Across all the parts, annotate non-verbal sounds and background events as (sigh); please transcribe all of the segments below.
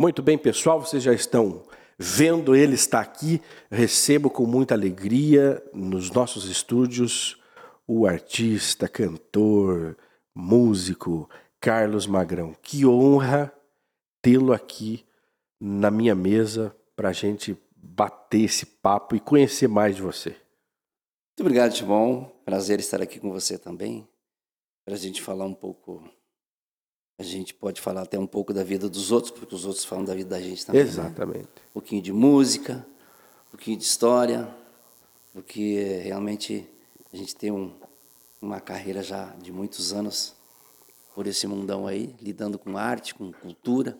Muito bem, pessoal, vocês já estão vendo ele está aqui. Recebo com muita alegria nos nossos estúdios o artista, cantor, músico Carlos Magrão. Que honra tê-lo aqui na minha mesa para a gente bater esse papo e conhecer mais de você. Muito obrigado, Timon. Prazer estar aqui com você também. Para a gente falar um pouco a gente pode falar até um pouco da vida dos outros, porque os outros falam da vida da gente também. Né? Exatamente. Né? Um pouquinho de música, um pouquinho de história, porque realmente a gente tem um, uma carreira já de muitos anos por esse mundão aí, lidando com arte, com cultura.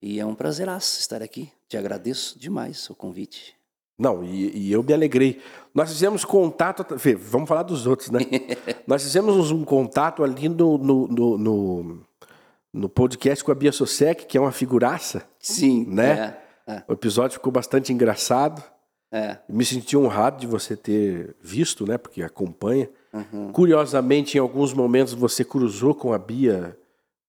E é um prazeraço estar aqui. Te agradeço demais o convite. Não, e, e, eu me alegrei. Nós fizemos contato. Vamos falar dos outros, né? (laughs) Nós fizemos um contato ali no, no, no, no no podcast com a Bia Sosek, que é uma figuraça. Sim, né? É, é. O episódio ficou bastante engraçado. É. Me senti honrado de você ter visto, né? Porque acompanha. Uhum. Curiosamente, em alguns momentos você cruzou com a Bia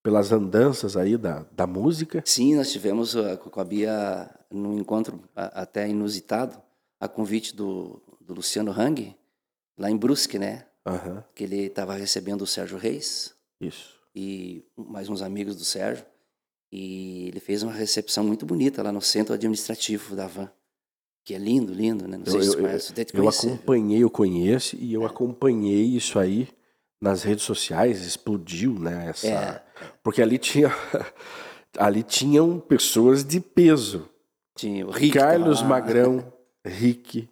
pelas andanças aí da, da música. Sim, nós tivemos uh, com a Bia num encontro até inusitado, a convite do, do Luciano Hang, lá em Brusque, né? Uhum. Que ele estava recebendo o Sérgio Reis. Isso e mais uns amigos do Sérgio. E ele fez uma recepção muito bonita lá no centro administrativo da Van. Que é lindo, lindo, né? Não sei eu, se você conhece. Eu, eu acompanhei, eu conheço, e eu acompanhei isso aí nas redes sociais, explodiu, né? Essa... É. Porque ali tinha. (laughs) ali tinham pessoas de peso. Tinha o Rick Carlos Magrão, Rick,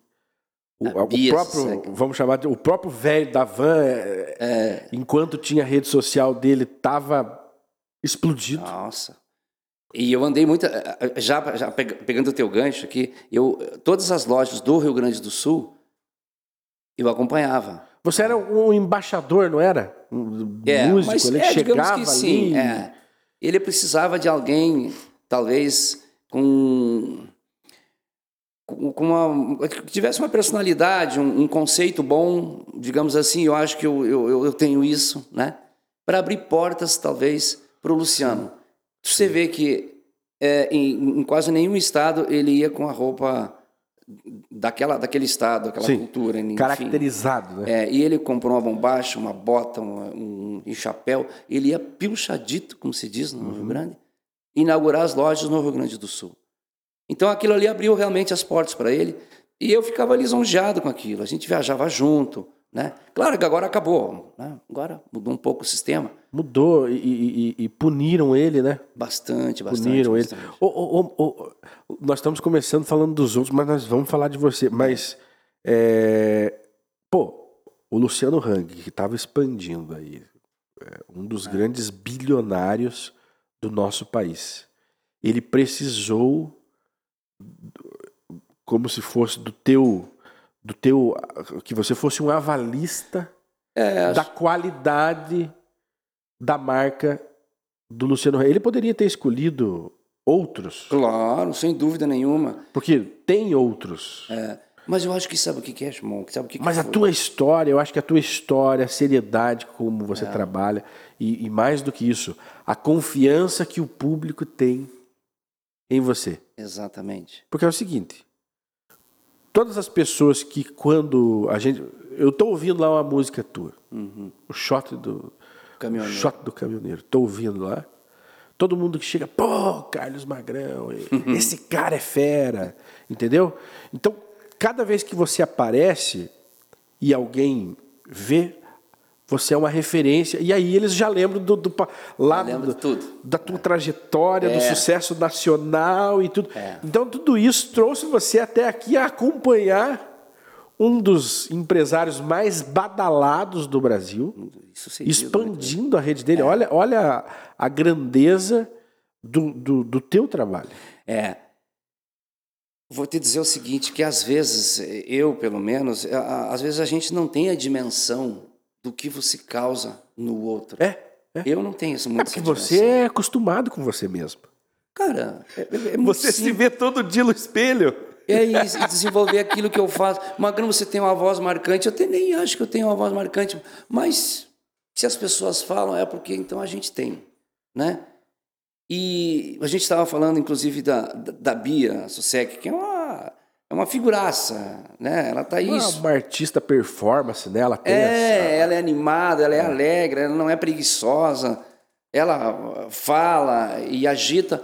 o, o próprio, vamos chamar de, o próprio velho da van, é, é. enquanto tinha rede social dele, tava explodido. Nossa. E eu andei muito, eh, eh, já, já pegando o teu gancho aqui, eu, todas as lojas do Rio Grande do Sul, eu acompanhava. Você era um embaixador, não era? Um é, músico, mas, ele é, chegava que sim, ali. É. Ele precisava de alguém, talvez, com com uma, que tivesse uma personalidade, um, um, conceito bom, digamos assim, eu acho que eu, eu, eu tenho isso, né? Para abrir portas, talvez, para o Luciano. Você vê que é, em, em, quase nenhum estado ele ia com a roupa daquela, daquele estado, aquela Sim. cultura. Enfim. Caracterizado, né? É, e ele comprou uma bombacha, uma bota, um, um, chapéu. Ele ia pilchadito, como se diz no uhum. Rio Grande, inaugurar as lojas no Rio Grande do Sul. Então aquilo ali abriu realmente as portas para ele e eu ficava lisonjeado com aquilo. A gente viajava junto, né? Claro que agora acabou, né? agora mudou um pouco o sistema. Mudou e, e, e puniram ele, né? Bastante, bastante. Puniram bastante. ele. Oh, oh, oh, nós estamos começando falando dos outros, mas nós vamos falar de você. Mas, é... pô, o Luciano Hang, que estava expandindo aí, é um dos é. grandes bilionários do nosso país, ele precisou como se fosse do teu do teu que você fosse um avalista é, da qualidade da marca do Luciano Rey. Ele poderia ter escolhido outros. Claro, sem dúvida nenhuma. Porque tem outros. É, mas eu acho que sabe o que é, Shimon? Sabe o que mas que a tua história, eu acho que a tua história, a seriedade como você é. trabalha, e, e mais do que isso, a confiança que o público tem em você. Exatamente. Porque é o seguinte, todas as pessoas que quando a gente, eu estou ouvindo lá uma música tua, uhum. o shot do caminhoneiro. shot do caminhoneiro, estou ouvindo lá. Todo mundo que chega, pô, Carlos Magrão, uhum. esse cara é fera, entendeu? Então, cada vez que você aparece e alguém vê você é uma referência. E aí eles já lembram do, do lá do, tudo. da tua é. trajetória, é. do sucesso nacional e tudo. É. Então tudo isso trouxe você até aqui a acompanhar um dos empresários mais badalados do Brasil, expandindo a rede dele. É. Olha, olha a, a grandeza do, do, do teu trabalho. É, Vou te dizer o seguinte, que às vezes, eu pelo menos, às vezes a gente não tem a dimensão do que você causa no outro. É. é. Eu não tenho isso muito. É porque você é acostumado com você mesmo. Cara, é, é, é você simples. se vê todo dia no espelho. É isso, e desenvolver aquilo que eu faço. Magrão, você tem uma voz marcante. Eu nem acho que eu tenho uma voz marcante, mas se as pessoas falam é porque então a gente tem, né? E a gente estava falando, inclusive, da, da, da Bia Sussec, que é uma, é uma figuraça, né? Ela tá Uma, isso. uma artista performance, né? Ela tem É, essa... ela é animada, ela é alegre, ela não é preguiçosa, ela fala e agita.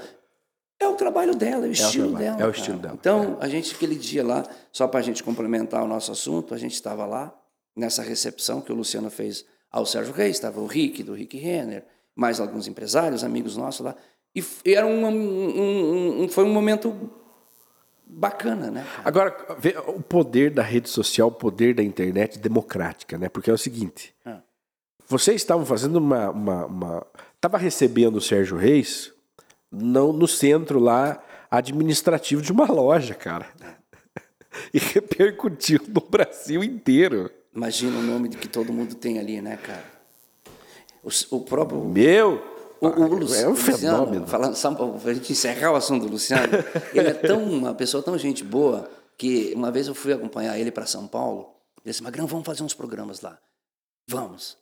É o trabalho dela, é o estilo trabalho, dela. é o cara. estilo dela, Então, a gente, aquele dia lá, só para a gente complementar o nosso assunto, a gente estava lá, nessa recepção que o Luciano fez ao Sérgio Reis, estava o Rick, do Rick Renner, mais alguns empresários, amigos nossos lá. E, era um, um- um- foi um momento bacana, né? cara? Agora, vê o poder da rede social, o poder da internet democrática, né? Porque é o seguinte: Ah. vocês estavam fazendo uma. uma, uma... Tava recebendo o Sérgio Reis no, no centro lá administrativo de uma loja, cara. (laughs) E repercutiu no Brasil inteiro. Imagina o nome de que todo mundo tem ali, né, cara? O, o próprio Meu! O, o Lu- é um Luciano, fenômeno. Falando, só para a gente encerrar o assunto do Luciano, (laughs) ele é tão uma pessoa tão gente boa que uma vez eu fui acompanhar ele para São Paulo. Ele disse: Magrão, vamos fazer uns programas lá. Vamos.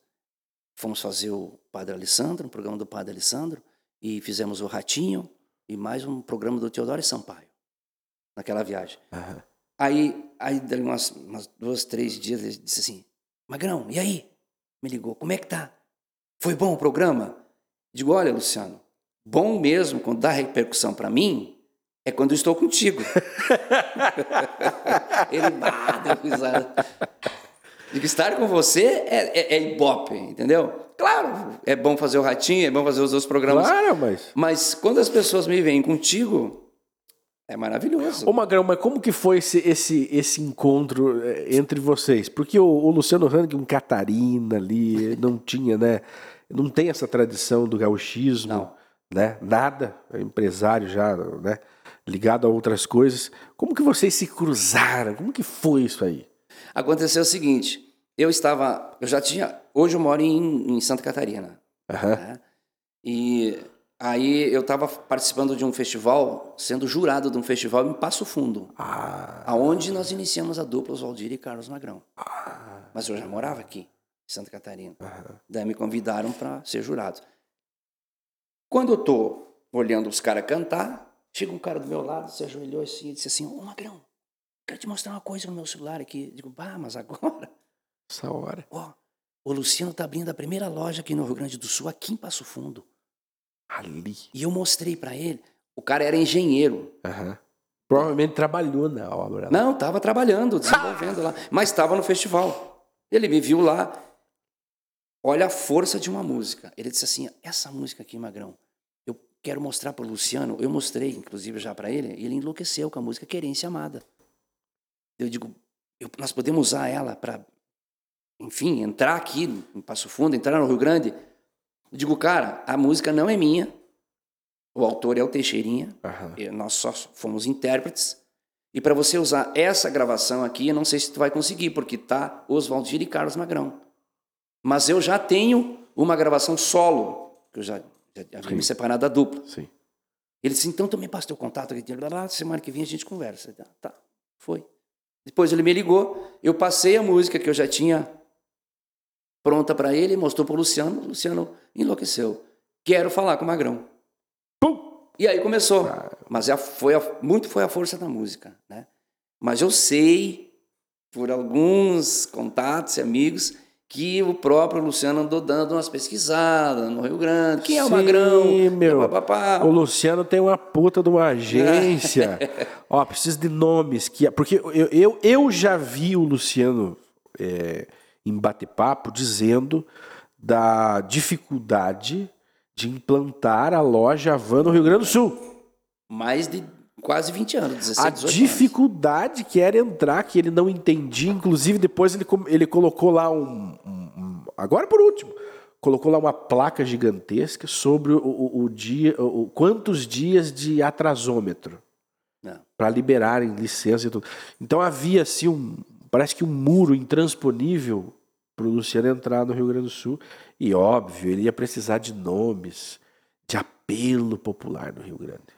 Fomos fazer o Padre Alessandro, um programa do Padre Alessandro, e fizemos o Ratinho e mais um programa do Teodoro Sampaio, naquela viagem. Aham. Aí, aí dali umas, umas duas, três dias, ele disse assim, Magrão, e aí? Me ligou, como é que tá? Foi bom o programa? Digo, olha, Luciano, bom mesmo, quando dá repercussão para mim, é quando eu estou contigo. (laughs) ele, ah, deu risada. Digo, estar com você é, é, é ibope, entendeu? Claro, é bom fazer o Ratinho, é bom fazer os outros programas, Claro, mas. mas quando as pessoas me veem contigo, é maravilhoso. Ô Magrão, mas como que foi esse, esse, esse encontro eh, entre vocês? Porque o, o Luciano Hang, um Catarina ali, não tinha, né? Não tem essa tradição do gauchismo, Não. né? Nada, é empresário já, né? Ligado a outras coisas. Como que vocês se cruzaram? Como que foi isso aí? Aconteceu o seguinte, eu estava, eu já tinha, hoje eu moro em, em Santa Catarina, Aham. né? E aí eu estava participando de um festival, sendo jurado de um festival em Passo Fundo, Ah, aonde nós iniciamos a dupla Oswaldir e Carlos Magrão. Mas eu já morava aqui, em Santa Catarina. Daí me convidaram para ser jurado. Quando eu tô olhando os caras cantar, chega um cara do meu lado, se ajoelhou assim e disse assim: Ô Magrão, quero te mostrar uma coisa no meu celular aqui. Eu digo, bah, mas agora? essa hora. Ó, o Luciano tá abrindo a primeira loja aqui no Rio Grande do Sul, aqui em Passo Fundo. Ali. E eu mostrei para ele. O cara era engenheiro. Aham. Provavelmente trabalhou na obra. Não, estava trabalhando, desenvolvendo lá, mas estava no festival. Ele me viu lá. Olha a força de uma música. Ele disse assim: essa música aqui, Magrão, eu quero mostrar para o Luciano. Eu mostrei, inclusive, já para ele. E ele enlouqueceu com a música Querência Amada. Eu digo: eu- nós podemos usar ela para, enfim, entrar aqui em Passo Fundo, entrar no Rio Grande. Eu digo, cara, a música não é minha. O autor é o Teixeirinha. E Nós só fomos intérpretes. E para você usar essa gravação aqui, eu não sei se tu vai conseguir, porque tá Oswaldir e Carlos Magrão. Mas eu já tenho uma gravação solo, que eu já, já havia me separado da dupla. Sim. Ele disse, então me passa teu contato, aqui, blá, semana que vem a gente conversa. Tá, tá, foi. Depois ele me ligou, eu passei a música que eu já tinha pronta para ele, mostrou para o Luciano, o Luciano enlouqueceu. Quero falar com o Magrão. Pum! E aí começou. Mas é- foi a- muito foi a força da música, né? Mas eu sei, por alguns contatos e amigos, que o próprio Luciano andou dando umas pesquisadas no Rio Grande. Quem é o Sim, Magrão? meu. Papapá. O Luciano tem uma puta de uma (laughs) agência. Ó, preciso de nomes. que Porque eu, eu, eu já vi o Luciano é, em bate-papo dizendo da dificuldade de implantar a loja Havan no Rio Grande do Sul. Mais de quase 20 anos, 16, A 18 anos. dificuldade que era entrar, que ele não entendia. Inclusive, depois ele, ele colocou lá um, um- um- Agora por último, colocou lá uma placa gigantesca sobre o, o- o dia. O, quantos dias de atrasômetro Não. para liberarem licença e tudo. Então havia assim um. Parece que um muro intransponível para o Luciano entrar no Rio Grande do Sul. E óbvio, ele ia precisar de nomes, de apelo popular no Rio Grande.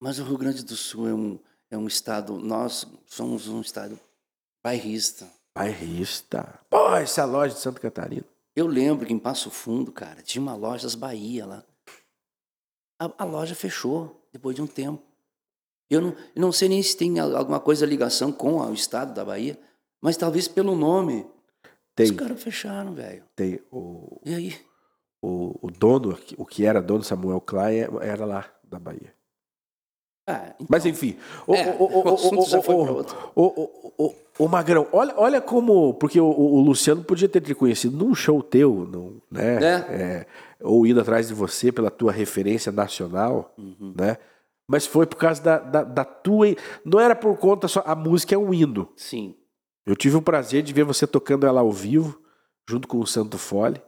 Mas o Rio Grande do Sul é um, é um estado, nós somos um estado bairrista. Bairrista. Pô, essa é loja de Santa Catarina. Eu lembro que em Passo Fundo, cara, tinha uma lojas Bahia lá. a, a loja fechou depois de um tempo. Eu não, eu não sei nem se tem alguma coisa ligação com o estado da Bahia, mas talvez pelo nome. Tem. Os caras fecharam, velho. Tem o, E aí? o, o dono, o que era dono Samuel Klein, era lá da Bahia. Ah, então, Mas enfim. O, É, o, o, Magrão, olha, olha como. Porque o, o Luciano podia ter te conhecido num show teu, num, né? É, ou ido atrás de você pela tua referência nacional, Uhum. né? Mas foi por causa da, da, da tua. Não era por conta só. A música é um hino. Sim. Eu tive o prazer de ver você tocando ela ao vivo, junto com o Santo Fole.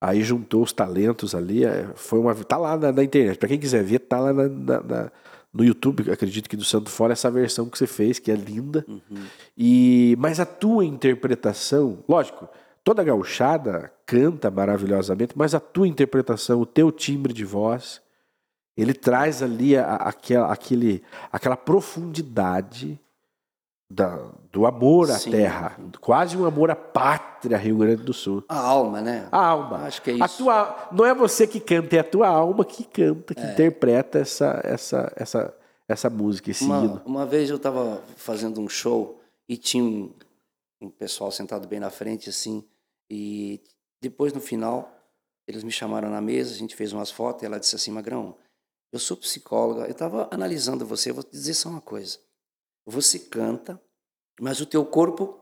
Aí juntou os talentos ali. é, Foi uma. Tá lá na, na internet. Pra quem quiser ver, tá lá na- na- na- no YouTube, acredito que do Santo Fole, essa versão que você fez, que é linda. E Mas a tua interpretação, lógico, toda gauchada canta maravilhosamente, mas a tua interpretação, o teu timbre de voz, ele traz ali a- aquela, aquele, aquela profundidade da- do amor à Sim. terra, quase um amor à pátria Rio Grande do Sul. A alma, né? A alma. Acho que é A isso. tua, não é você que canta, é a tua alma que canta, que É. interpreta essa, essa, essa, essa música, esse Uma, hino. uma vez eu estava fazendo um show e tinha um, um pessoal sentado bem na frente, assim, e depois no final eles me chamaram na mesa, a gente fez umas fotos e ela disse assim, Magrão, eu sou psicóloga, eu estava analisando você, eu vou te dizer só uma coisa. Você canta, mas o teu corpo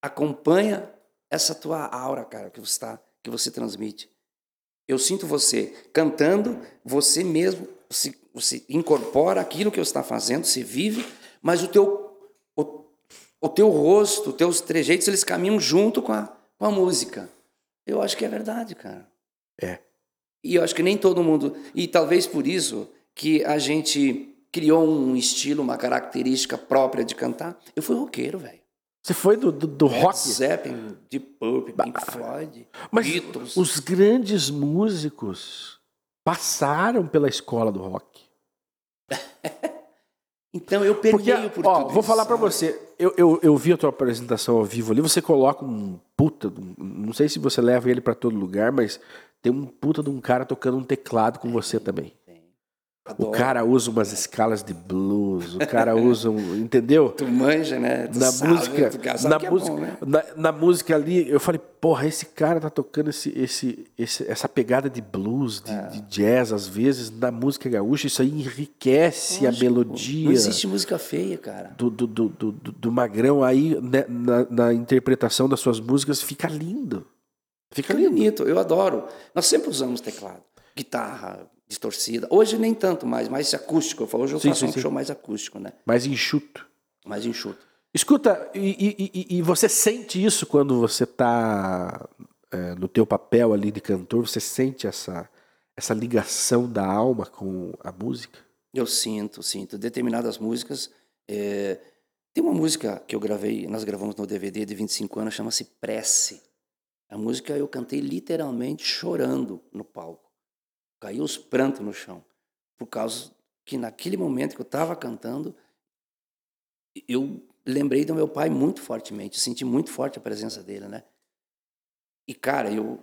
acompanha essa tua aura, cara, que você, tá, que você transmite. Eu sinto você cantando, você mesmo, você, você incorpora aquilo que você está fazendo, você vive, mas o teu, o, o teu rosto, os teus trejeitos, eles caminham junto com a, com a música. Eu acho que é verdade, cara. É. E eu acho que nem todo mundo. E talvez por isso que a gente criou um estilo, uma característica própria de cantar. Eu fui roqueiro, velho. Você foi do, do, do rock? Zeppelin, Deep Purple, Pink Floyd, Mas Beatles. os grandes músicos passaram pela escola do rock. (laughs) Então eu Porque, permeio por ó, tudo vou isso, falar pra sabe? você. Eu, eu, eu vi a tua apresentação ao vivo ali. Você coloca um puta. um- Não sei se você leva ele pra todo lugar, mas tem um puta de um cara tocando um teclado com você também. O Adoro. cara usa umas escalas de blues. O cara usa um. Entendeu? Tu manja, né? Tu na sabe, música, tu na é música, bom, né? na, na música ali, eu falei, porra, esse cara tá tocando esse, esse, esse- essa pegada de blues, de, É. de jazz, às vezes, na música gaúcha, isso aí enriquece a Lógico, melodia Não existe música feia, cara. do, do, do, do, do- do Magrão aí, né, na, na interpretação das suas músicas, fica lindo. Fica Fica lindo. bonito, eu adoro. Nós sempre usamos teclado, guitarra, distorcida. Hoje nem tanto mais, mais acústico. Eu falo, hoje eu Sim, faço sim, um sim. show mais acústico, né? Mais enxuto. Mais enxuto. Escuta, e, e- e- você sente isso quando você tá é, no teu papel ali de cantor? Você sente essa, essa ligação da alma com a música? Eu sinto, sinto. Determinadas músicas. é, Tem uma música que eu gravei, nós gravamos no DVD de 25 anos, chama-se Prece. A música eu cantei literalmente chorando no palco. Caiu os prantos no chão. Por causa que naquele momento que eu estava cantando, eu lembrei do meu pai muito fortemente. Senti muito forte a presença dele, né? E, cara, eu,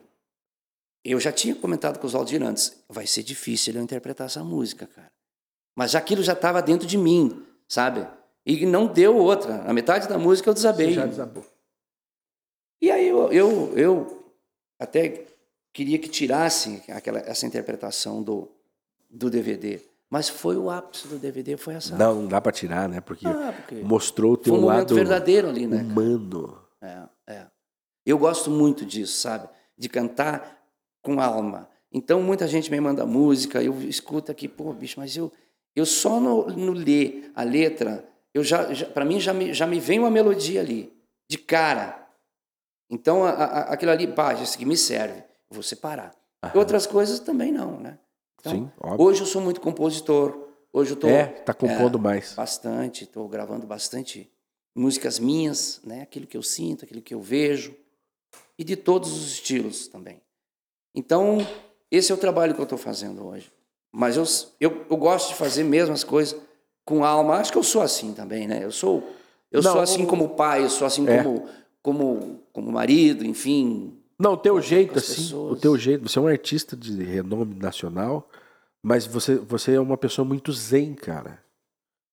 eu já tinha comentado com os Aldir antes. Vai ser difícil eu interpretar essa música, cara. Mas aquilo já estava dentro de mim, sabe? E não deu outra. Na metade da música eu desabei. Você já desabou. E aí eu, eu, eu até queria que tirassem aquela, essa interpretação do, do DVD. Mas foi o ápice do DVD, foi essa. Não, não dá pra tirar, né? Porque Ah, porque mostrou o teu foi um lado verdadeiro ali, né? humano. É, é. Eu gosto muito disso, sabe? De cantar com alma. Então, muita gente me manda música, eu escuto aqui, pô, bicho, mas eu, eu só no, no ler a letra, eu já, já para mim já me, já me vem uma melodia ali, de cara. Então, a, a, aquilo ali, pá, isso aqui me serve, vou separar. E outras coisas também não, né? Então, Sim, óbvio. hoje eu sou muito compositor, hoje eu tô É, tá compondo mais. bastante, estou gravando bastante músicas minhas, né? Aquilo que eu sinto, aquilo que eu vejo e de todos os estilos também. Então esse é o trabalho que eu estou fazendo hoje. Mas eu, eu, eu gosto de fazer mesmo as coisas com alma. Acho que eu sou assim também, né? Eu sou eu Não, sou assim como pai, eu sou assim É. como como como marido, enfim. Não, o teu jeito, as assim, pessoas. o teu jeito, você é um artista de renome nacional, Mas você, você é uma pessoa muito zen, cara.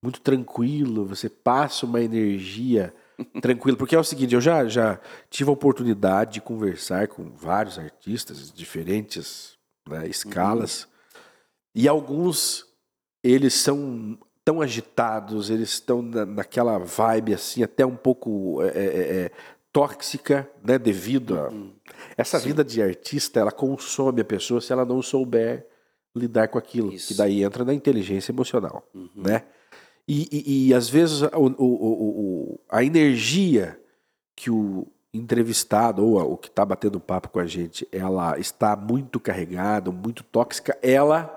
Muito tranquilo, você passa uma energia (laughs) tranquila. Porque é o seguinte, eu já, já tive a oportunidade de conversar com vários artistas, diferentes né, escalas, uhum. e alguns, eles são tão agitados, eles estão na, naquela vibe assim, até um pouco é, é, é tóxica, né, devido a... Essa Sim. vida de artista, ela consome a pessoa se ela não souber lidar com aquilo, Isso. que daí entra na inteligência emocional, uhum. né? E, e, e, às vezes o, o, o, a energia que o entrevistado ou o que está batendo papo com a gente, ela está muito carregada, muito tóxica, ela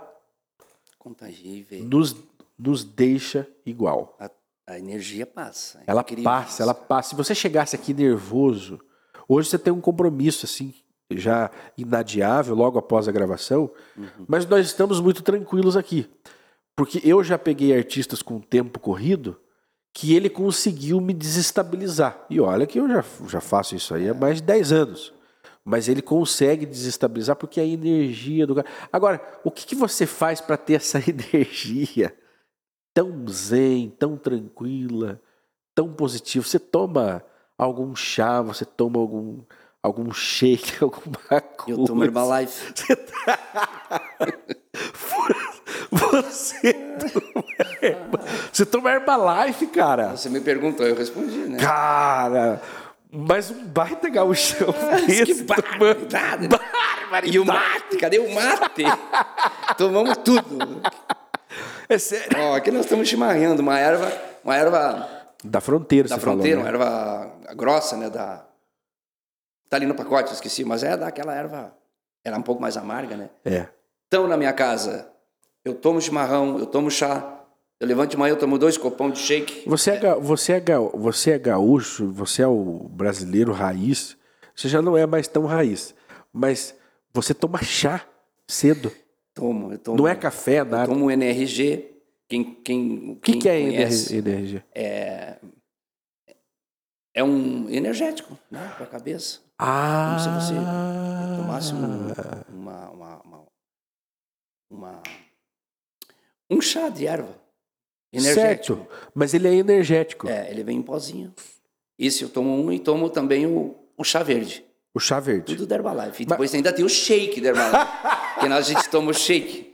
Contagia, nos, nos deixa igual. A, a energia passa. É ela passa, isso. ela passa. Se você chegasse aqui nervoso, hoje você tem um compromisso assim já inadiável logo após a gravação, uhum. mas nós estamos muito tranquilos aqui. Porque eu já peguei artistas com tempo corrido que ele conseguiu me desestabilizar. E olha que eu já, já faço isso aí há mais de 10 anos. Mas ele consegue desestabilizar porque a energia do cara. Agora, o que, que você faz para ter essa (laughs) energia tão zen, tão tranquila, tão positiva? Você toma algum chá, você toma algum algum shake, (laughs) alguma coisa. Eu tomo Herbalife. (laughs) Você, tá... você, toma... você toma Herbalife, cara? Você me perguntou, eu respondi, né? Cara, mas um baita gauchão (laughs) desse. Que barbaridade. barbaridade. E o mate, cadê o mate? Tomamos tudo. É sério. Ó, aqui nós estamos chimarrando uma erva, uma erva... Da fronteira, Da você fronteira, falou, né? uma erva grossa, né, da Tá ali no pacote, esqueci, mas é daquela erva. Era um pouco mais amarga, né? É. Então, na minha casa, eu tomo chimarrão, eu tomo chá. Eu levanto de manhã, eu tomo dois copão de shake. Você é, ga, você, é você é gaúcho, você é o brasileiro raiz. Você já não é mais tão raiz. Mas você toma chá cedo. Tomo, eu tomo. Não é café, nada. Eu tomo NRG. Quem, quem, o que, quem que é conhece, NRG? É, é um energético, né? Para a cabeça. Ah. Como se você tomasse um, uma, uma, uma, uma, um chá de erva. Energético. Certo, mas ele é energético. É, ele vem em pozinho. Isso eu tomo um e tomo também o, o chá verde. O chá verde. Tudo da Herbalife. E depois mas... ainda tem o shake da Herbalife. que nós a gente toma o shake.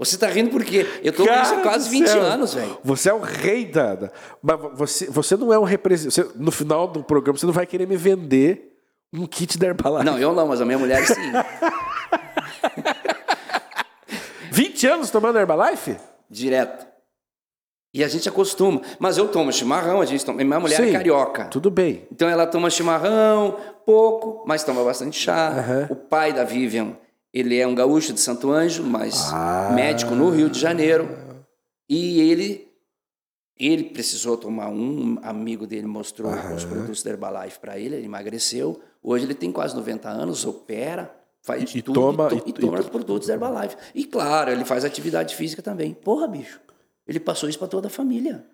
Você tá rindo porque eu tô com isso há quase 20 céu. anos, velho. Você é o rei da. Mas você, você não é um representante. No final do programa, você não vai querer me vender um kit da Herbalife. Não, eu não, mas a minha mulher sim. (laughs) 20 anos tomando Herbalife? Direto. E a gente acostuma. Mas eu tomo chimarrão, a gente toma. Minha mulher é Sim, é carioca. Tudo bem. Então ela toma chimarrão, pouco, mas toma bastante chá. Uhum. O pai da Vivian, ele é um gaúcho de Santo Anjo, mas ah. médico no Rio de Janeiro. E ele ele precisou tomar um amigo dele mostrou uhum. os produtos da Herbalife para ele, ele emagreceu. Hoje ele tem quase 90 anos, opera, faz e, tudo toma, e, to, e, e toma os produtos da Herbalife. E claro, ele faz atividade física também. Porra, bicho. Ele passou isso para toda a família.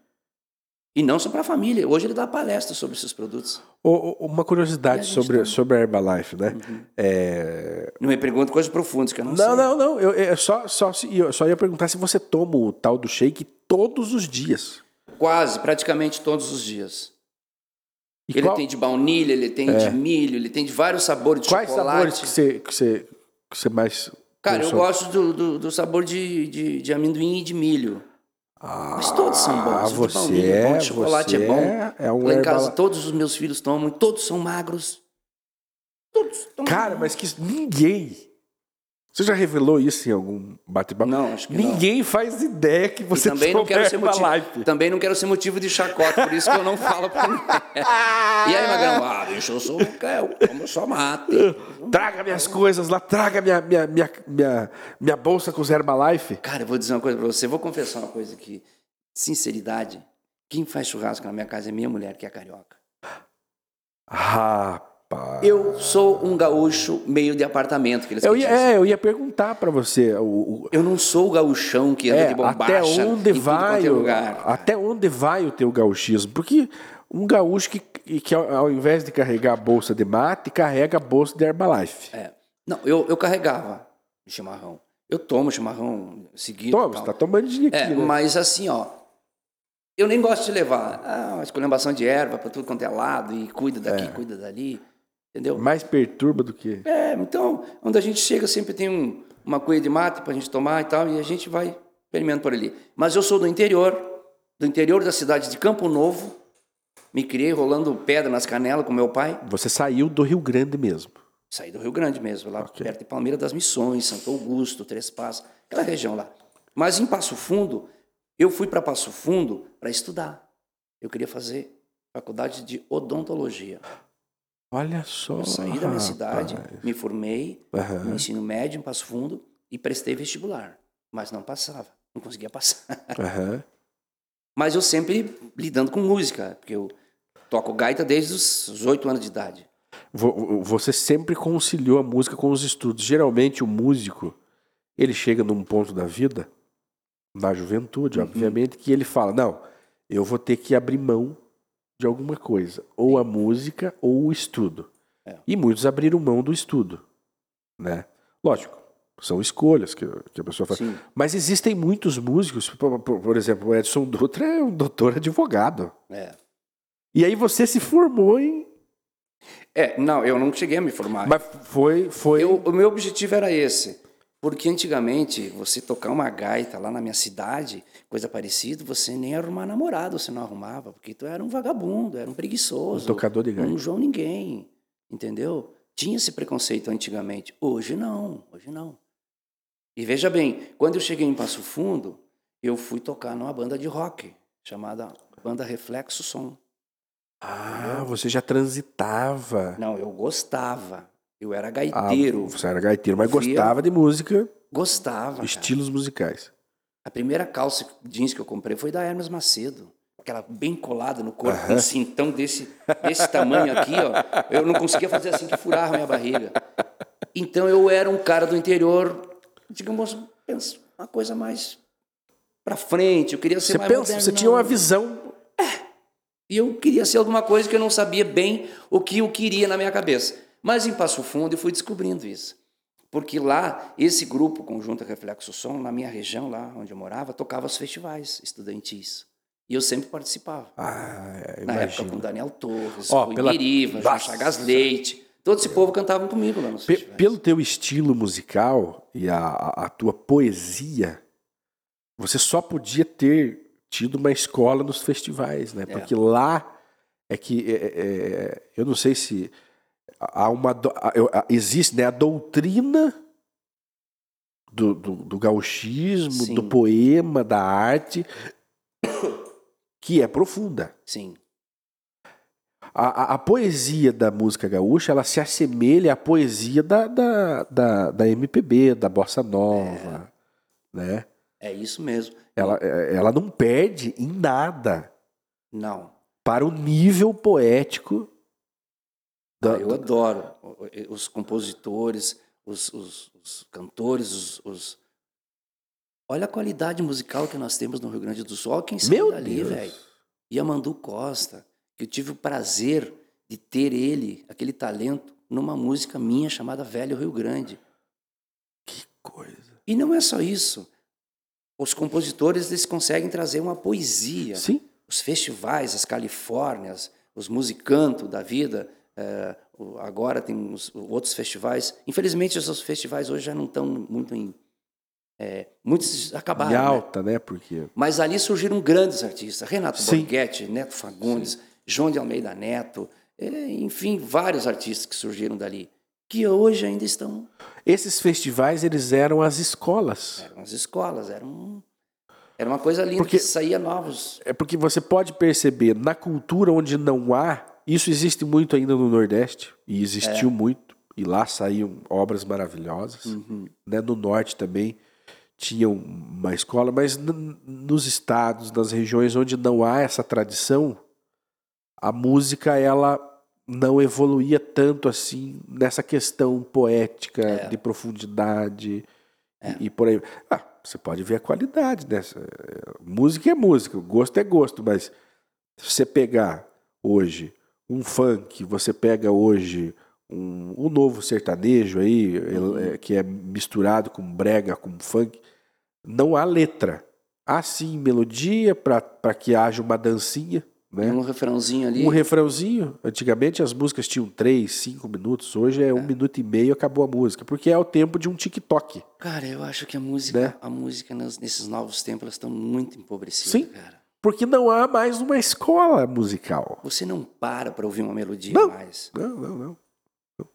E não só para a família. Hoje ele dá palestra sobre esses produtos. uma curiosidade sobre, sobre a Herbalife, né? Uhum. É... Não me pergunta coisas profundas que eu não, não sei. Não, não, não. Eu, eu só, só, eu só ia perguntar se você toma o tal do shake todos os dias. Quase, praticamente todos os dias. E ele qual? tem de baunilha, ele tem é. de milho, ele tem de vários sabores de Quais chocolate. sabores que você, que você, que você mais. Cara, eu gosto do, do, do sabor de, de, de, amendoim e de milho. Ah, Mas todos são bons. Você de baunilha é, bom, de chocolate é bom. É um Lá em casa, todos os meus filhos tomam, todos são magros. Todos tomam. Cara, mas que ninguém você já revelou isso em algum bate-papo? Não, acho que Ninguém não. faz ideia que você também não quero ser motivo, live. Também não quero ser motivo de chacota, por isso que eu não falo pra ninguém. e aí, Magrão, (laughs) ah, bicho, eu sou eu como só mate. Traga minhas coisas lá, traga minha, minha, minha, minha, minha bolsa com os Herbalife. Cara, eu vou dizer uma coisa pra você, vou confessar uma coisa aqui. Sinceridade, quem faz churrasco na minha casa é minha mulher, que é carioca. Rapaz. Eu sou um gaúcho meio de apartamento. Que eles eu ia, é, eu ia perguntar para você. O, o, eu não sou o gaúchão que anda é, de bombacha até onde vai o, lugar. Até onde vai o teu gauchismo? Porque um gaúcho que, que ao invés de carregar a bolsa de mate, carrega a bolsa de Herbalife. É. Não, eu, eu carregava chimarrão. Eu tomo chimarrão seguido. Toma, você tá tomando aqui, É, né? mas assim, ó. Eu nem gosto de levar ah, uma esculhambação de erva para tudo quanto é lado e cuida daqui, cuida dali. Entendeu? Mais perturba do que. É, então, onde a gente chega sempre tem um, uma cuia de mate para a gente tomar e tal, e a gente vai experimentando por ali. Mas eu sou do interior, do interior da cidade de Campo Novo, me criei rolando pedra nas canelas com meu pai, Você saiu do Rio Grande mesmo. saí do Rio Grande mesmo, lá Ok. perto de Palmeira das Missões, Santo Augusto, Três Passos, aquela região lá. Mas em Passo Fundo, eu fui para Passo Fundo para estudar. Eu queria fazer faculdade de odontologia. Olha só. Eu saí da minha cidade, rapaz. me formei Aham. no ensino médio em Passo Fundo e prestei vestibular, mas não passava, não conseguia passar. Aham. (laughs) Mas eu sempre lidando com música, porque eu toco gaita desde os oito anos de idade. Vo- Você sempre conciliou a música com os estudos. Geralmente o músico, ele chega num ponto da vida, na juventude, Uhum. obviamente, que ele fala: "Não, eu vou ter que abrir mão de alguma coisa, ou a música ou o estudo". É. E muitos abriram mão do estudo, né? Lógico, são escolhas que, que a pessoa faz. Sim. Mas existem muitos músicos, por, por- por exemplo, o Edson Dutra é um doutor advogado. É. E aí você se formou em. É, não, eu não cheguei a me formar. Mas foi. foi... Eu- o meu objetivo era esse. Porque antigamente, você tocar uma gaita lá na minha cidade, coisa parecida, você nem arrumar namorado, você não arrumava, porque tu era um vagabundo, era um preguiçoso. Um tocador de gaita. Um João Ninguém, entendeu? Tinha esse preconceito antigamente. Hoje não, hoje não. E veja bem, quando eu cheguei em Passo Fundo, eu fui tocar numa banda de rock, chamada Banda Reflexo Som. Ah, você já transitava. Não, eu gostava. Eu era Ah, gaiteiro. você era gaiteiro, mas gostava de música, Gostava. cara. estilos musicais. A primeira calça jeans que eu comprei foi da Hermes Macedo. Aquela bem colada no corpo, com um cintão desse, desse tamanho aqui, ó. Eu não conseguia fazer assim que furava a minha barriga. Então eu era um cara do interior, digamos, pensa, uma coisa mais pra frente. Eu queria ser Você mais pensa, moderno. você tinha uma visão. E eu queria ser alguma coisa que eu não sabia bem o que eu queria na minha cabeça. Mas em Passo Fundo eu fui descobrindo isso. Porque lá, esse grupo, Conjunto Reflexo Som, na minha região, lá onde eu morava, tocava os festivais estudantis. E eu sempre participava. Ah, é, na época com Daniel Torres, Ó, Rui pela- Biriva, João Nossa. Chagas Leite. Todo esse povo cantavam comigo lá nos Pe- festivais. pelo teu estilo musical e a, a- tua poesia, você só podia ter tido uma escola nos festivais, né? Porque lá é que é- é- eu não sei se há uma existe né, a doutrina do, do, do gauchismo, Sim. do poema, da arte, (coughs) que é profunda. Sim, A, a- a poesia da música gaúcha, ela se assemelha à poesia da, da, da, da MPB, da bossa nova, né? é isso mesmo. Ela, é- ela não perde em nada Não, para o nível poético da, Ah, eu adoro os compositores, os, os- os cantores, os, os- Olha a qualidade musical que nós temos no Rio Grande do Sul. Olha quem saiu dali, velho. Yamandu Costa, que eu tive o prazer de ter ele, aquele talento, numa música minha chamada Velho Rio Grande. Que coisa. E não é só isso. Os compositores eles conseguem trazer uma poesia. Sim. Os festivais, as Califórnias, os musicantos da vida, o- agora tem os, outros festivais. Infelizmente, esses festivais hoje já não estão muito em. eh, muitos acabaram. Em né? alta, né? Porque. Mas ali surgiram grandes artistas. Renato Sim. Borghetti, Neto Fagundes, João de Almeida Neto, eh, enfim, vários artistas que surgiram dali, que hoje ainda estão Esses festivais, eles eram as escolas. Eram as escolas, era, um, era uma coisa linda Porque- que saía novos. É porque você pode perceber, na cultura onde não há, isso existe muito ainda no Nordeste, e É. existiu muito, e lá saíam obras maravilhosas. Uhum. Né? No Norte também tinha uma escola, mas nos estados, nas regiões onde não há essa tradição, a música ela não evoluía tanto assim nessa questão poética, É. de profundidade e, e por aí. Ah, você pode ver a qualidade dessa. Música é música, gosto é gosto, mas se você pegar hoje um funk, você pega hoje um, um novo sertanejo aí, é, que é misturado com brega, com funk, não há letra. Há sim melodia para que haja uma dancinha, né? Um refrãozinho ali. Um refrãozinho. Antigamente as músicas tinham três, cinco minutos. Hoje é, um minuto e meio acabou a música, porque é o tempo de um TikTok. Cara, eu acho que a música, Né? a música nesses novos tempos elas estão muito empobrecidas, Sim. cara. Porque não há mais uma escola musical. Você não para para ouvir uma melodia Não. mais. Não, não, não.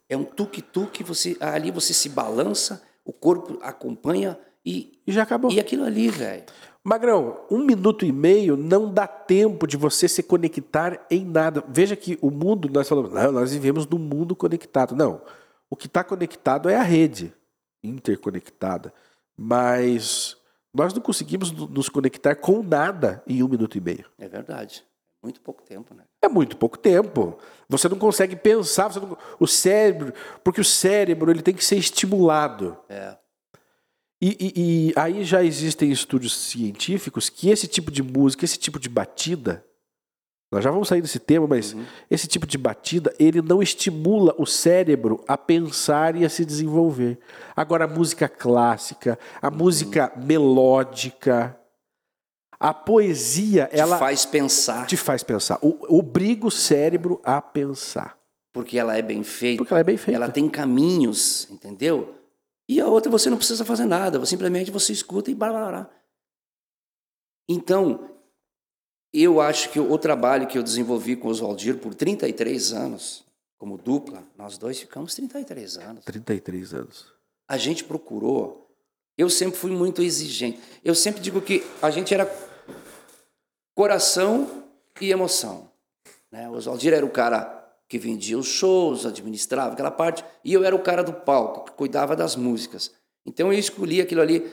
É um tuk-tuk, você ali você se balança, o corpo acompanha e E já acabou. e aquilo ali, velho. Magrão, um minuto e meio não dá tempo de você se conectar em nada. Veja que o mundo, nós falamos, não, nós vivemos num mundo conectado. Não. O que está conectado é a rede interconectada. Mas nós não conseguimos no- nos conectar com nada em um minuto e meio. É verdade. Muito pouco tempo, né? É muito pouco tempo. Você não consegue pensar, você não- o cérebro, porque o cérebro ele tem que ser estimulado. É. E, e- e aí já existem estudos científicos que esse tipo de música, esse tipo de batida, nós já vamos sair desse tema, mas esse tipo de batida, ele não estimula o cérebro a pensar e a se desenvolver. Agora, a música clássica, a música melódica, a poesia, Te ela faz pensar, te faz pensar, o- obriga o cérebro a pensar. porque ela é bem feita. Porque ela é bem feita. Ela tem caminhos, entendeu? E a outra você não precisa fazer nada, você simplesmente você escuta e blá blá blá. Então, eu acho que o trabalho que eu desenvolvi com o Oswaldir por 33 anos, como dupla, nós dois ficamos 33 anos. 33 anos. A gente procurou. Eu sempre fui muito exigente. Eu sempre digo que a gente era coração e emoção. Né? O Oswaldir era o cara que vendia os shows, administrava aquela parte, e eu era o cara do palco, que cuidava das músicas. Então eu escolhi aquilo ali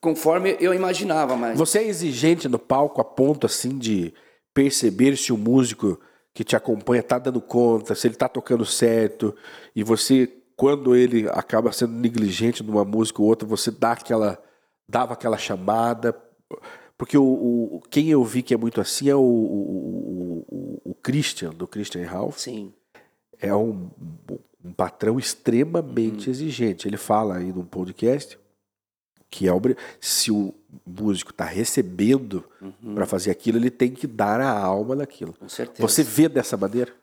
conforme eu imaginava, mas Você é exigente no palco a ponto assim de perceber se o músico que te acompanha tá dando conta, se ele tá tocando certo, e você, quando ele acaba sendo negligente numa música ou outra, você dá aquela, dava aquela chamada. Porque o, o- quem eu vi que é muito assim é o, o, o- o Christian, do Christian Ralph. sim, é um, um patrão extremamente exigente. Ele fala aí num podcast que é obri- se o músico está recebendo para fazer aquilo, ele tem que dar a alma naquilo. com certeza. Você vê dessa maneira?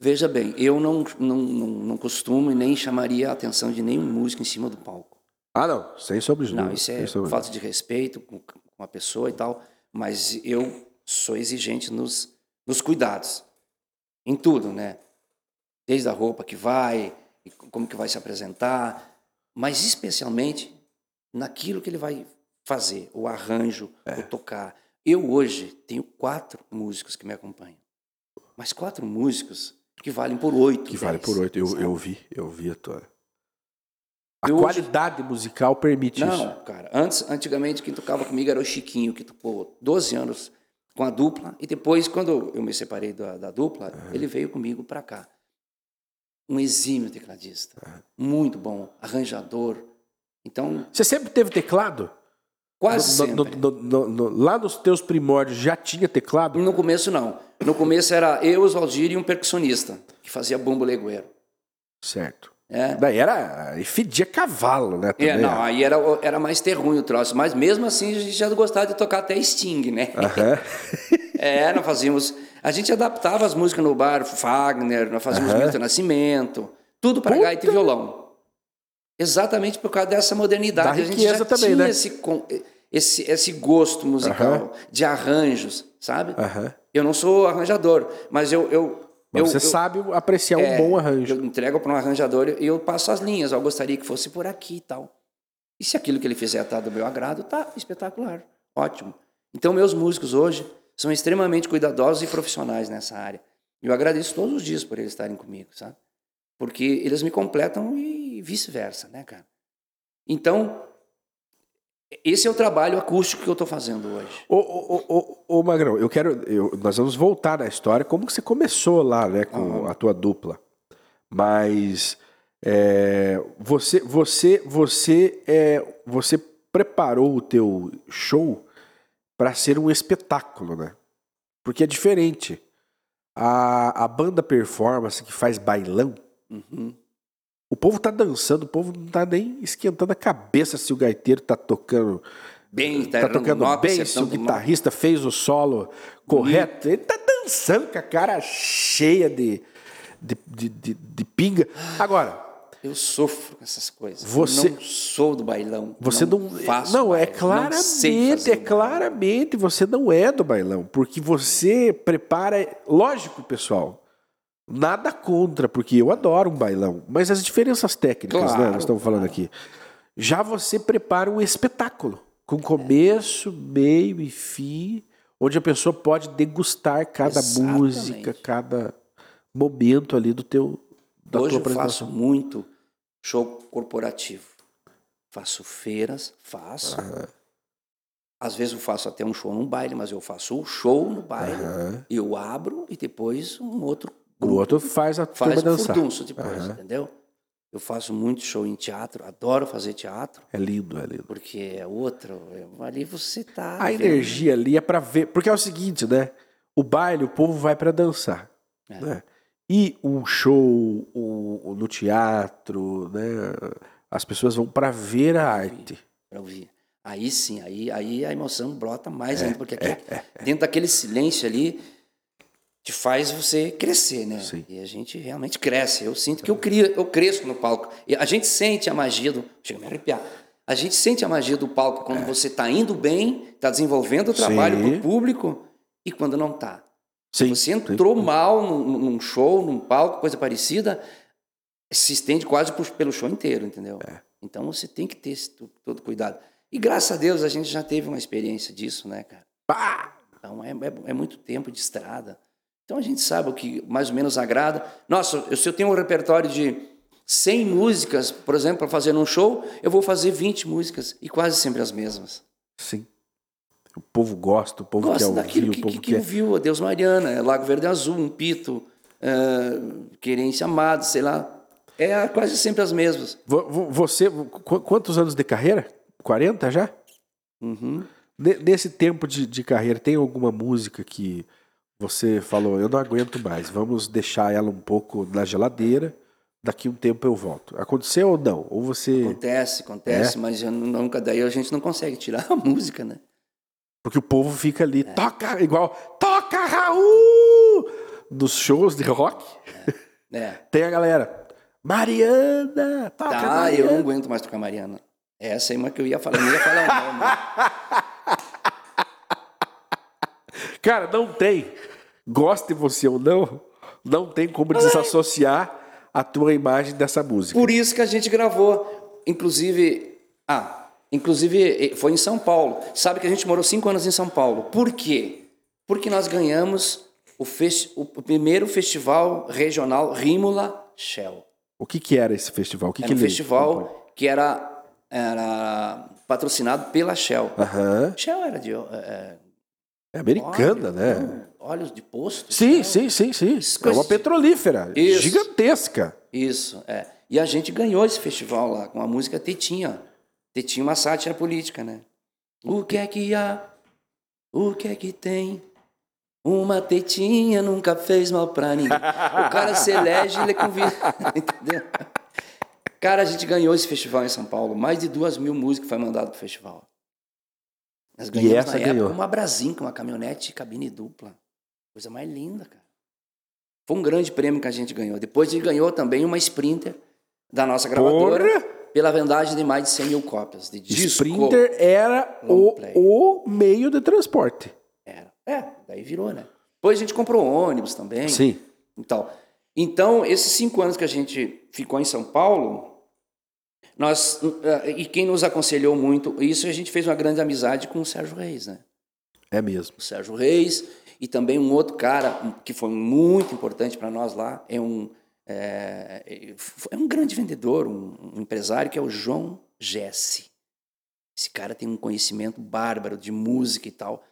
Veja bem, eu não, não, não, não costumo e nem chamaria a atenção de nenhum músico em cima do palco. Ah, não, sem sombra de Não, isso é falta de respeito com, com a pessoa e tal, mas eu sou exigente nos, nos cuidados, em tudo, né? Desde a roupa que vai, como que vai se apresentar, mas especialmente naquilo que ele vai fazer, o arranjo, É. o tocar. Eu hoje tenho quatro músicos que me acompanham, mas quatro músicos que valem por oito. Que vale dez, por oito. Eu, sabe? eu vi, eu vi a tua. A Eu hoje- qualidade musical permite Não, isso. cara. Antes, antigamente, quem tocava comigo era o Chiquinho, que tocou 12 anos com a dupla. E depois, quando eu me separei da, da dupla, ele veio comigo para cá. Um exímio tecladista. Muito bom. Arranjador. Então, Você sempre teve teclado? quase No- sempre. no- no- lá nos teus primórdios já tinha teclado? No começo, não. No começo era eu, Oswaldir e um percussionista, que fazia bumbo legueiro. Certo. É. Daí era. E fedia cavalo, né? É, também. não, aí era, era mais ter ruim o troço. Mas mesmo assim, a gente já gostava de tocar até Sting, né? Aham. (laughs) É, nós fazíamos. A gente adaptava as músicas no bar, Fagner, nós fazíamos Aham. Milton Nascimento, tudo para Puta! gaita e violão. Exatamente por causa dessa modernidade. Da a gente já também, tinha né? esse, esse, esse gosto musical de arranjos, sabe? Eu não sou arranjador, mas eu. eu Mas eu, você eu- sabe apreciar um é, bom arranjo. Eu entrego para um arranjador e eu passo as linhas. Eu gostaria que fosse por aqui e tal. E se aquilo que ele fizer está do meu agrado, tá espetacular. Ótimo. Então, meus músicos hoje são extremamente cuidadosos e profissionais nessa área. E eu agradeço todos os dias por eles estarem comigo, sabe? Porque eles me completam e vice-versa, né, cara? Então, esse é o trabalho acústico que eu estou fazendo hoje. Ô, ô, ô, ô, Magrão, eu quero. eu- nós vamos voltar na história. Como que você começou lá, né, com a tua dupla? Mas é, você, você, você, é, você preparou o teu show para ser um espetáculo, né? Porque é diferente. A, a banda performance que faz bailão, Uhum. O povo tá dançando, o povo não tá nem esquentando a cabeça se o gaiteiro tá tocando Bem, tá, errando tocando nota, bem, se o guitarrista fez o solo correto. Ele tá dançando com a cara cheia de, de, de, de- de pinga. Agora, Eu sofro com essas coisas. Você- Eu não sou do bailão. você não. faço não, é baile, não sei claramente, fazer é claramente você não é do bailão. Porque você prepara. Lógico, pessoal. Nada contra, porque eu adoro um bailão. Mas as diferenças técnicas, né? Claro, Nós estamos falando aqui. Já você prepara um espetáculo. Com começo, meio e fim. Onde a pessoa pode degustar cada Exatamente. música, cada momento ali do teu. Da Hoje tua eu faço apresentação. muito show corporativo. Faço feiras, faço. Às vezes eu faço até um show num baile, mas eu faço o show no baile, Aham. eu abro e depois um outro O outro faz a faz turma o dançar. furdunço depois, Aham. entendeu? Eu faço muito show em teatro, adoro fazer teatro, É lindo, é lindo. porque é outro, é- ali você tá... A vendo- energia ali é pra ver. Porque é o seguinte, né? O baile, o povo vai pra dançar. É. Né? E um show o, o- no teatro, né? As pessoas vão pra ver a arte. para ouvir. Aí sim, aí, aí a emoção brota mais É, ainda, porque aqui, dentro daquele silêncio ali te faz você crescer, né? Sim. E a gente realmente cresce. Eu sinto que eu, crio, eu cresço no palco. E a gente sente a magia do. Chega a me arrepiar. A gente sente a magia do palco quando você está indo bem, está desenvolvendo o trabalho É. Sim. para o público e quando não está. Sim. Você entrou mal num, num show, num palco, coisa parecida, se estende quase por- pelo show inteiro, entendeu? É. Então você tem que ter esse todo cuidado. E graças a Deus a gente já teve uma experiência disso, né, cara? Pá! Então é, é- é muito tempo de estrada. Então a gente sabe o que mais ou menos agrada. Nossa, se eu tenho um repertório de 100 músicas, por exemplo, para fazer num show, eu vou fazer 20 músicas e quase sempre as mesmas. Sim. O povo gosta, o povo quer Gosto ouvir, daquilo o que, povo que, que quer. ouviu, a Deus Mariana, é Lago Verde Azul, um pito, é, Querência Amada, sei lá. É quase sempre as mesmas. Vo- vo- Você, qu- quantos anos de carreira? 40 já? Uhum. Ne- Nesse tempo de, de carreira, tem alguma música que você falou, eu não aguento mais, vamos deixar ela um pouco na geladeira, daqui um tempo eu volto. Aconteceu ou não? Ou você. Acontece, acontece, É? mas eu nunca daí a gente não consegue tirar a (laughs) música, né? Porque o povo fica ali, toca, igual, toca Raul! Nos shows de rock, É. tem a galera, Mariana, toca Tá, eu Mariana. não aguento mais tocar Mariana. Essa é uma que eu ia falar, eu não ia falar o nome. (laughs) Cara, não tem. Goste você ou não, não tem como desassociar a tua imagem dessa música. Por isso que a gente gravou, inclusive, ah, inclusive eh, foi em São Paulo. Sabe que a gente morou cinco anos em São Paulo. Por quê? Porque nós ganhamos o, o primeiro festival regional Rímula Shell. O que, que era esse festival? O que, Era que um ele festival que era, era patrocinado pela Shell. Shell era de eh, É americana, né? não, óleos de posto. Sim, Shell. sim, sim, sim. É uma petrolífera Isso. gigantesca. Isso, é. E a gente ganhou esse festival lá com a música Tetinha. Tetinha, uma sátira política, né? O que é que há? O que é que tem? Uma tetinha nunca fez mal pra ninguém. O cara se elege e ele convida. (laughs) Entendeu? Cara, a gente ganhou esse festival em São Paulo. Mais de duas mil músicas foi mandado pro festival. Nós ganhamos essa na época ganhou? uma Brasinca, uma caminhonete cabine dupla. Coisa mais linda, cara. Foi um grande prêmio que a gente ganhou. Depois a gente ganhou também uma Sprinter da nossa gravadora Porra! pela vendagem de mais de 100 mil cópias de disco. Sprinter era o, o meio de transporte. Era. É, daí virou, né? Depois a gente comprou ônibus também. Sim. Então, então, esses cinco anos que a gente ficou em São Paulo, nós eh, e quem nos aconselhou muito, isso a gente fez uma grande amizade com o Sérgio Reis, né? É mesmo. O Sérgio Reis e também um outro cara que foi muito importante para nós lá é um é, é um grande vendedor, um, um empresário que é o João Jesse. Esse cara tem um conhecimento bárbaro de música e tal.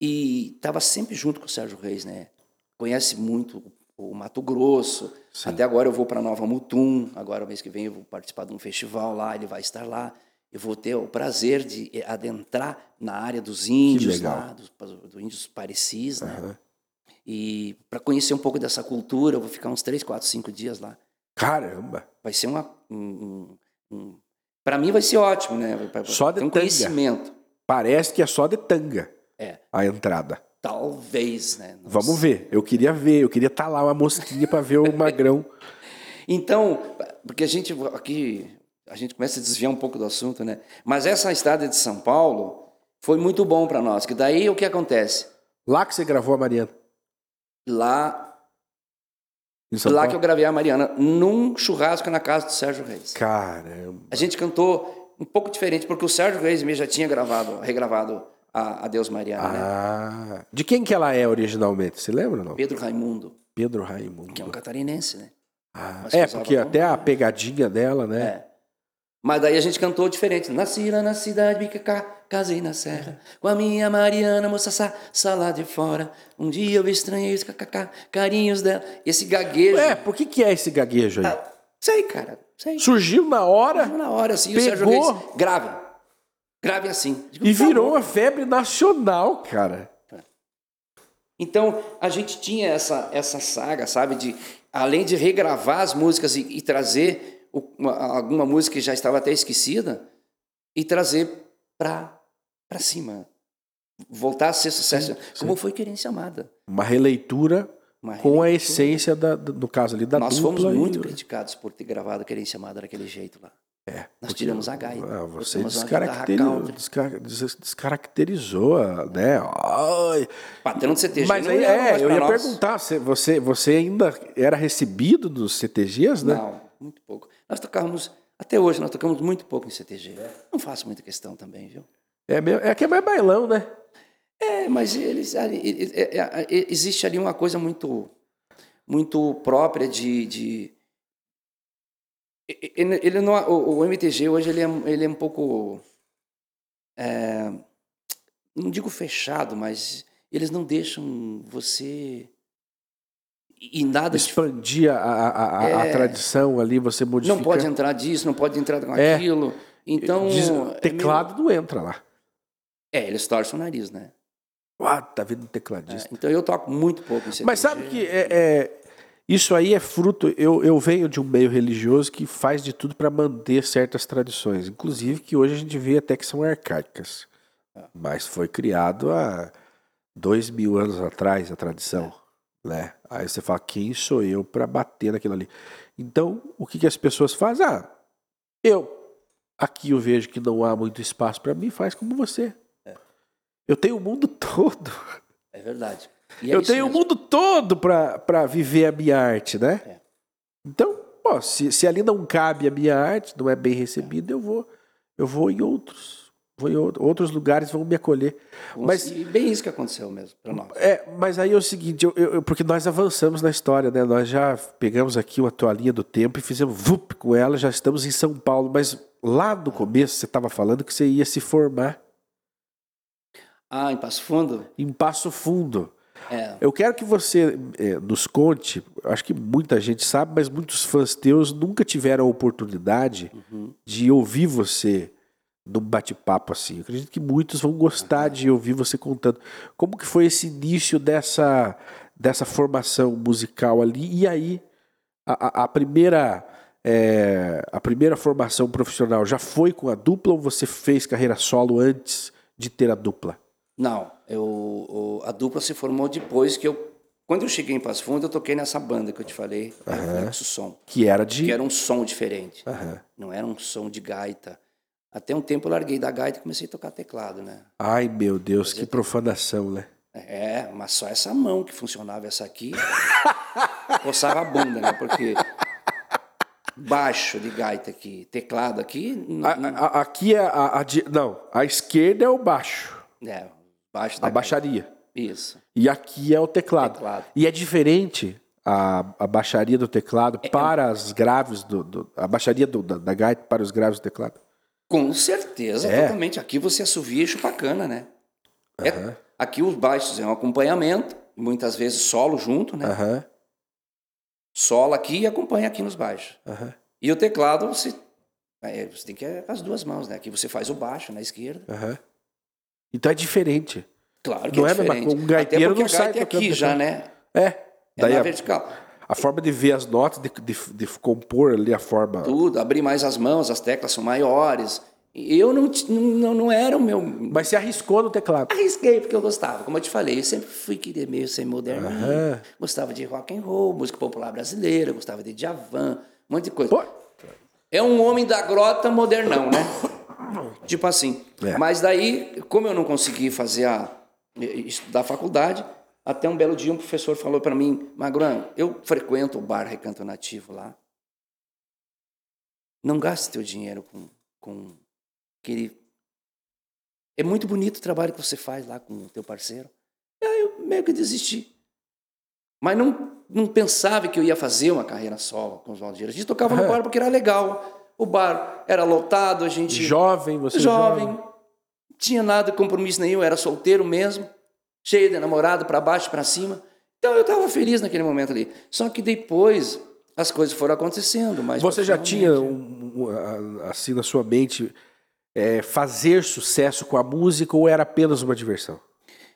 E estava sempre junto com o Sérgio Reis, né? Conhece muito o Mato Grosso. Sim. Até agora eu vou para Nova Mutum. Agora, mês que vem, eu vou participar de um festival lá. Ele vai estar lá. Eu vou ter o prazer de adentrar na área dos índios, lá, dos, dos índios parecis, né? Aham. E para conhecer um pouco dessa cultura, eu vou ficar uns três, quatro, cinco dias lá. Caramba. Vai ser uma. Um, um, um... Para mim vai ser ótimo, né? Pra, Só de um tanga. conhecimento. Parece que é só de tanga É. a entrada. Talvez, né? Não Vamos ver. Eu queria ver, eu queria estar lá uma mosquinha para ver o (laughs) magrão. Então, porque a gente aqui a gente começa a desviar um pouco do assunto, né? Mas essa estrada de São Paulo foi muito bom para nós. Que daí o que acontece? Lá que você gravou a Mariana. Lá, lá Paulo? que eu gravei a Mariana num churrasco na casa do Sérgio Reis. Caramba. A gente cantou um pouco diferente porque o Sérgio Reis mesmo já tinha gravado, regravado a Adeus Mariana, né? Ah. De quem que ela é originalmente? Você lembra não? Pedro Raimundo, Pedro Raimundo. que é um catarinense, né? Ah, é, porque até a pegadinha dela, né? É. Mas daí a gente cantou diferente. Nasci lá na cidade, Bicacá, casei na serra. Com a minha Mariana, moça sa, sa lá de fora. Um dia eu estranhei os kkk, carinhos dela. Esse gaguejo. É, por que, que é esse gaguejo aí? Ah, sei, cara. Sei. Surgiu na hora Na hora, assim, o Pegou. Sérgio Reis, grave. Grave assim. Digo, e "Tá virou bom." uma febre nacional, cara. Então, a gente tinha essa, essa saga, sabe? De, além de regravar as músicas e, e trazer uma- alguma música que já estava até esquecida, e trazer para cima. Voltar a ser sucesso. Como foi Querência Amada. Uma releitura Uma com a essência, da, do- caso ali, da Nós dupla. fomos e- muito criticados por ter gravado Querência Amada daquele jeito lá. É, Nós tiramos a gaita. Ah, você botamos uma descaracteri- guitarra country. desca- des- descaracterizou, a- né? Ai. Patrão do CTG. Mas aí, é, eu ia nós. perguntar, você, você, ainda era recebido nos CTGs, né? Não, muito pouco. Nós tocávamos, até hoje, nós tocamos muito pouco em CTG. Não faço muita questão também, viu? É, é que é mais bailão, né? É, mas eles, ali- ele- é- é- existe ali uma coisa muito, muito própria de, de ele, ele não, o, o MTG hoje ele é, ele é um pouco, é, não digo fechado, mas eles não deixam você e nada Expandir a, a, a- a É. tradição ali, você modifica. não pode entrar disso, não pode entrar com É. aquilo. Então Diz- é meio- teclado não entra lá. é, eles torcem o nariz, né? Ah, tá vendo um É, tecladista. então eu toco muito pouco. Mas sabe que é, é- isso aí é fruto. Eu, eu venho de um meio religioso que faz de tudo para manter certas tradições, inclusive que hoje a gente vê até que são arcaicas. Mas foi criado há dois mil anos atrás a tradição, né? Aí você fala quem sou eu para bater naquilo ali? Então o que, que as pessoas fazem? Ah, eu aqui eu vejo que não há muito espaço para mim, faz como você. Eu tenho o mundo (laughs) todo. É verdade. É Eu tenho o mesmo. mundo todo para viver a minha arte, né? É. Então, pô, se, se ali não cabe a minha arte, não é bem recebida, eu vou eu vou em outros. Vou em outro- outros lugares vão me acolher. Mas, E bem isso que aconteceu mesmo para nós. é, mas aí é o seguinte, eu, eu- eu- porque nós avançamos na história, né? Nós já pegamos aqui uma toalhinha do tempo e fizemos vup com ela, já estamos em São Paulo. Mas lá no começo você estava falando que você ia se formar Ah, em Passo Fundo? em Passo Fundo. É. Eu quero que você eh, nos conte, acho que muita gente sabe, mas muitos fãs teus nunca tiveram a oportunidade de ouvir você num bate-papo assim. Eu acredito que muitos vão gostar de ouvir você contando. Como que foi esse início dessa, dessa formação musical ali? E aí, a, a- primeira... eh, a primeira formação profissional já foi com a dupla ou você fez carreira solo antes de ter a dupla? Não, eu, a dupla se formou depois que eu. Quando eu cheguei em Passo Fundo, eu toquei nessa banda que eu te falei, Reflexo Som. Que era de. Que era um som diferente. Aham. Não era um som de gaita. Até um tempo eu larguei da gaita e comecei a tocar teclado, né? Ai, meu Deus, que profanação, né? É, mas só essa mão que funcionava, essa aqui, coçava a bunda, né? Porque baixo de gaita aqui, teclado aqui, A- a- aqui é a, a Não, a esquerda é o baixo, é, baixo a baixaria. Isso. E aqui é o teclado. Teclado. E é diferente a, a baixaria do teclado para as graves do. do- a baixaria do- da, da gaita para os graves do teclado. Com certeza, É. totalmente. Aqui você assovia e chupa cana, né? É- aqui os baixos é um acompanhamento, muitas vezes solo junto, né? Aham, Solo aqui e acompanha aqui nos baixos. aham, E o teclado, você, é, você tem que as duas mãos, né? Aqui você faz o baixo na esquerda. Então é diferente. Claro que Não é é diferente. um gaiteiro não sai é aqui já, né? É. É Daí na a, vertical. A forma de ver as notas, de, de, de compor ali a forma. Tudo, abrir mais as mãos, as teclas são maiores. Eu não, não, não era o meu. Mas se arriscou no teclado? Arrisquei, porque eu gostava. Como eu te falei, eu sempre fui querer meio ser moderno. Uhum. Gostava de rock and roll, música popular brasileira, gostava de Djavan, um monte de coisa. Pô. É um homem da grota modernão, né? Tipo assim. É. Mas daí, como eu não consegui fazer a estudar faculdade, até um belo dia um professor falou para mim, Magran, eu frequento o bar Recanto Nativo lá. Não gaste teu dinheiro com, com aquele... É muito bonito o trabalho que você faz lá com o teu parceiro. Aí eu meio que desisti. Mas não, não pensava que eu ia fazer uma carreira solo com os Valdir. A gente tocava no bar porque era legal. O bar era lotado, a gente... Jovem, você jovem. jovem. Tinha nada de compromisso nenhum, era solteiro mesmo cheio de namorado para baixo, para cima. Então eu estava feliz naquele momento ali. Só que depois as coisas foram acontecendo. Mas Você já tinha um, assim na sua mente é, fazer sucesso com a música ou era apenas uma diversão?